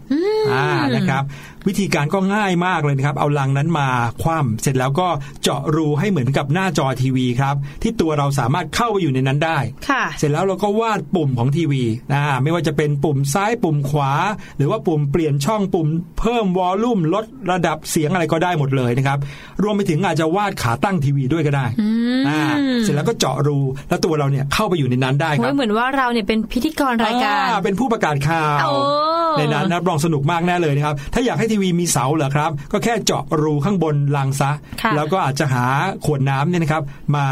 อ่านะครับ วิธีการก็ง่ายมากเลยนะครับเอาลังนั้นมาคว่ำเสร็จแล้วก็เจาะรูให้เหมือนกับหน้าจอทีวีครับที่ตัวเราสามารถเข้าไปอยู่ในนั้นได้ค่ะเสร็จแล้วเราก็วาดปุ่มของทีวีนะไม่ว่าจะเป็นปุ่มซ้ายปุ่มขวา หรือว่าปุ่มเปลี่ยนช่องปุ่มเพิ่มวอลลุ่มลดระดับเสียงอะไรก็ได้หมดเลยนะครับรวมไปถึงอาจจะวาดขาตั้งทีวีด้วยก็ได้อ่าเสร็จแล้วก็เจาะรูแล้วตัวเราเนี่ยเข้าไปอยู่ในนั้นได้คโอ้รัยบเหมือนว่าเราเนี่ยเป็นพิธีกรรายการอ่เป็นผู้ประกาศข่าวโอ้ในนั้นรับรองสนุกมากแน่เลยนะครับถ้าอยากให้ทีวีมีเสาเหรอครับ ก็แค่เจาะรูข้างบนรางซะค่ะแล้วก็อาจจะหาขวดน้ำเนี่ยนะครับ มา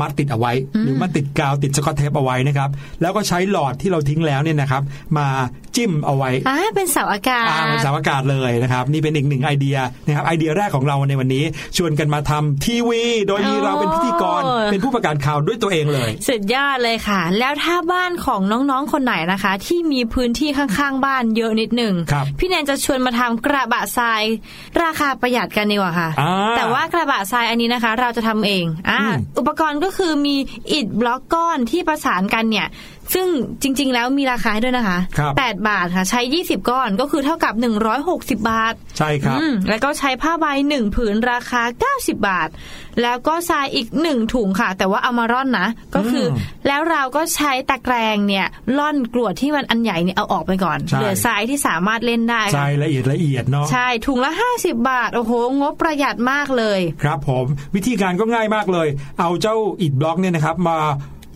มัดติดเอาไว้ หรือมาติดกาวติดสกอตเทปเอาไว้นะครับ แล้วก็ใช้หลอดที่เราทิ้งแล้วเนี่ยนะครับ มาจิ้มเอาไว้อ่าเป็นเสาอากาศอ่าเป็นเสาอากาศเลยนะครับ นี่เป็นอีกหนึ่งไอเดียนะครับไอเดียแรกของเราในวันนี้ ชวนกันมาทำทีวี โดยมีเราเป็นพิธีกรโอ้เป็นผู้ประกาศข่าวด้วยตัวเองเลยสุดยอดเลยค่ะ แล้วถ้าบ้านของน้องๆคนไหนนะคะ ที่มีพื้นที่ข้างๆบ้านเยอะนิดหนึ่งครับพี่แนนจะชวนมาทำกระบะทราย ราคาประหยัดกันดีกว่าค่ะอ่าแต่ว่ากระบะทรายอันนี้นะคะ เราจะทำเองอ่าอืมอุปกรณ์ก็็คือมีอิฐบล็อกก้อนที่ประสานกันเนี่ย ซึ่งจริง ๆ แล้วมีราคาให้ด้วยนะคะครับ8บาทค่ะ ใช้20ก้อนก็คือเท่ากับ160บาท ใช่ครับอืมแล้วก็ใช้ผ้าใบหนึ่งผืนราคา90บาท แล้วก็ทรายอีกหนึ่งถุงค่ะ แต่ว่าเอามาร่อนนะ ก็คืออมแล้วเราก็ใช้ตะแกรงเนี่ยร่อนกรวดที่มันอันใหญ่เนี่ยเอาออกไปก่อนใช่เหลือทรายที่สามารถเล่นได้ใจค่ะละเอียดละเอียดเนาะใช่ถุงละ50บาทโอ้โหงบประหยัดมากเลย ครับผมวิธีการก็ง่ายมากเลย เอาเจ้าอิฐบล็อกเนี่ยนะครับมา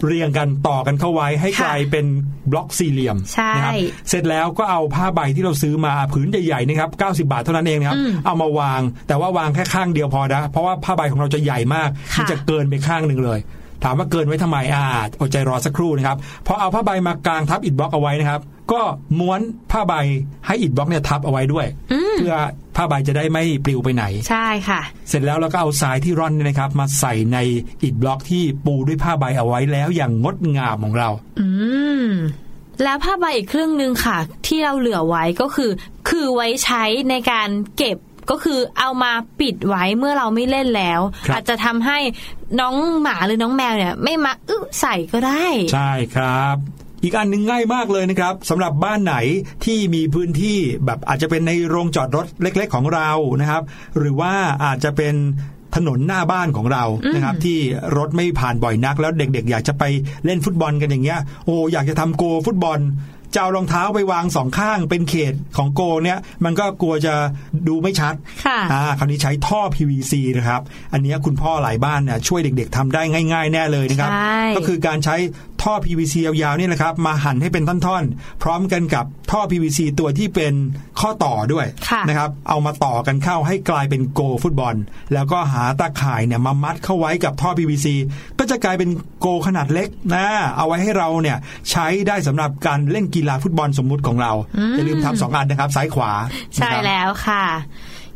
เรียงกันต่อกันเข้าไว้ให้ค่ะกลายเป็นบล็อกสี่เหลี่ยมใช่นะครับเสร็จแล้วก็เอาผ้าใบที่เราซื้อมาผืนใหญ่ๆนะครับ90 บาทเท่านั้นเองนะครับอืมเอามาวาง แต่ว่าวางแค่ข้างเดียวพอนะเพราะว่าผ้าใบของเราจะใหญ่มากค่ะมัจะเกินไปข้างหนึ่งเลย ถามว่าเกินไว้ทำไมอ่าอดใจรอสักครู่นะครับพอเอาผ้าใบมากางทับอิฐบล็อกเอาไว้นะครับ ก็ม้วนผ้าใบให้อิฐบล็อกเนี่ยทับเอาไว้ด้วย เพื่อผ้าใบจะได้ไม่ปลิวไปไหน ใช่ค่ะ เสร็จแล้วเราก็เอาทรายที่ร่อนเนี่ยนะครับ มาใส่ในอิฐบล็อกที่ปูด้วยผ้าใบเอาไว้แล้วอย่างงดงามของเรา อืมแล้วผ้าใบอีกครึ่งหนึ่งค่ะ ที่เราเหลือไว้ก็คือ คือไว้ใช้ในการเก็บ ก็คือเอามาปิดไว้เมื่อเราไม่เล่นแล้วครับอาจจะทำให้น้องหมาหรือน้องแมวเนี่ย ไม่มาอึใส่ก็ได้ ใช่ครับอีกอันหนึ่งง่ายมากเลยนะครับสำหรับบ้านไหนที่มีพื้นที่แบบอาจจะเป็นในโรงจอดรถเล็ก ๆ ของเรานะครับ หรือว่าอาจจะเป็นถนนหน้าบ้านของเรานะครับ ที่รถไม่ผ่านบ่อยนัก แล้วเด็ก ๆ อยากจะไปเล่นฟุตบอลกันอย่างเงี้ยโอ้อยากจะทำโกฟุตบอล จะเอารองเท้าไปวางสองข้างเป็นเขตของโกเนี่ย มันก็กลัวจะดูไม่ชัดค่ะอ่าคราวนี้ใช้ท่อ PVC นะครับ อันเนี้ยคุณพ่อหลายบ้านเนี่ยช่วยเด็กๆทำได้ง่าย ๆ แน่เลยนะครับใช่ก็คือการใช้ ท่อ PVC ยาวๆเนี่ยนะครับ มาหั่นให้เป็นท่อนๆ พร้อมกันกับท่อ PVC ตัวที่เป็นข้อต่อด้วยค่ะนะครับ เอามาต่อกันเข้าให้กลายเป็นโกฟุตบอล แล้วก็หาตาข่ายเนี่ยมามัดเข้าไว้กับท่อ PVC ก็จะกลายเป็นโกขนาดเล็กนะเอาไว้ให้เราเนี่ยใช้ได้สำหรับการเล่นกีฬาฟุตบอลสมมุติของเราอย่าลืมทำสองอันนะครับซ้ายขวาใช่นะครับแล้วค่ะ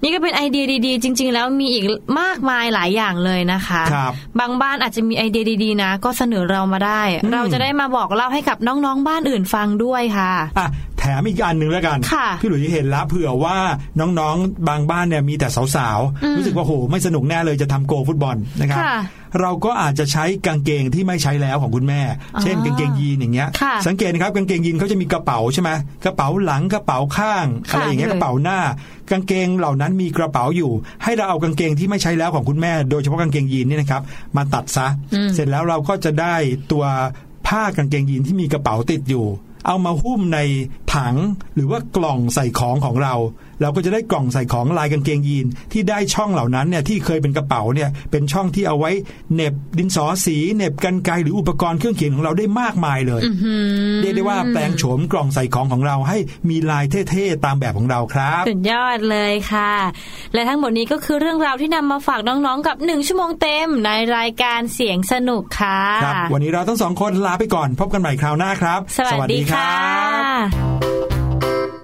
นี่ก็เป็นไอเดียดีๆ จริง ๆ แล้วมีอีกมากมายหลายอย่างเลยนะคะครับบางบ้านอาจจะมีไอเดียดีๆนะ ก็เสนอเรามาได้ เราจะได้มาบอกเล่าให้กับน้องๆบ้านอื่นฟังด้วยค่ะอะแถมอีกอันหนึ่งแล้วกันค่ะพี่หลุยส์เห็นแล้วเผื่อว่าน้องๆ บางบ้านเนี่ยมีแต่สาวๆ รู้สึกว่าโหไม่สนุกแน่เลยจะทำโกฟุตบอลนะครับค่ะเราก็อาจจะใช้กางเกงที่ไม่ใช้แล้วของคุณแม่ เช่นกางเกงยีนอย่างเงี้ยค่ะสังเกตนะครับกางเกงยีนเขาจะมีกระเป๋าใช่ไหมกระเป๋าหลังกระเป๋าข้างค่ะอะไรอย่างเงี้ยเลยกระเป๋าหน้า กางเกงเหล่านั้นมีกระเป๋าอยู่ ให้เราเอากางเกงที่ไม่ใช้แล้วของคุณแม่ โดยเฉพาะกางเกงยีนเนี่ยนะครับมาตัดซะ เสร็จแล้วเราก็จะได้ตัวผ้ากางเกงยีนที่มีกระเป๋าติดอยู่ เอามาหุ้มในถังหรือว่ากล่องใส่ของของเรา เราก็จะได้กล่องใส่ของลายกางเกงยีนที่ได้ช่องเหล่านั้นเนี่ยที่เคยเป็นกระเป๋าเนี่ยเป็นช่องที่เอาไว้เหน็บดินสอสีเหน็บกันไกรหรืออุปกรณ์เครื่องเขียนของเราได้มากมายเลยเรียกได้ว่าแปลงโฉมกล่องใส่ของของเราให้มีลายเท่ๆตามแบบของเราครับสุดยอดเลยค่ะ และทั้งหมดนี้ก็คือเรื่องราวที่นำมาฝากน้องๆกับหนึ่งชั่วโมงเต็มในรายการเสียงสนุกค่ะครับวันนี้เราทั้งสองคนลาไปก่อน พบกันใหม่คราวหน้าครับ สวัสดีค่ะ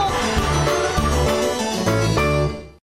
ก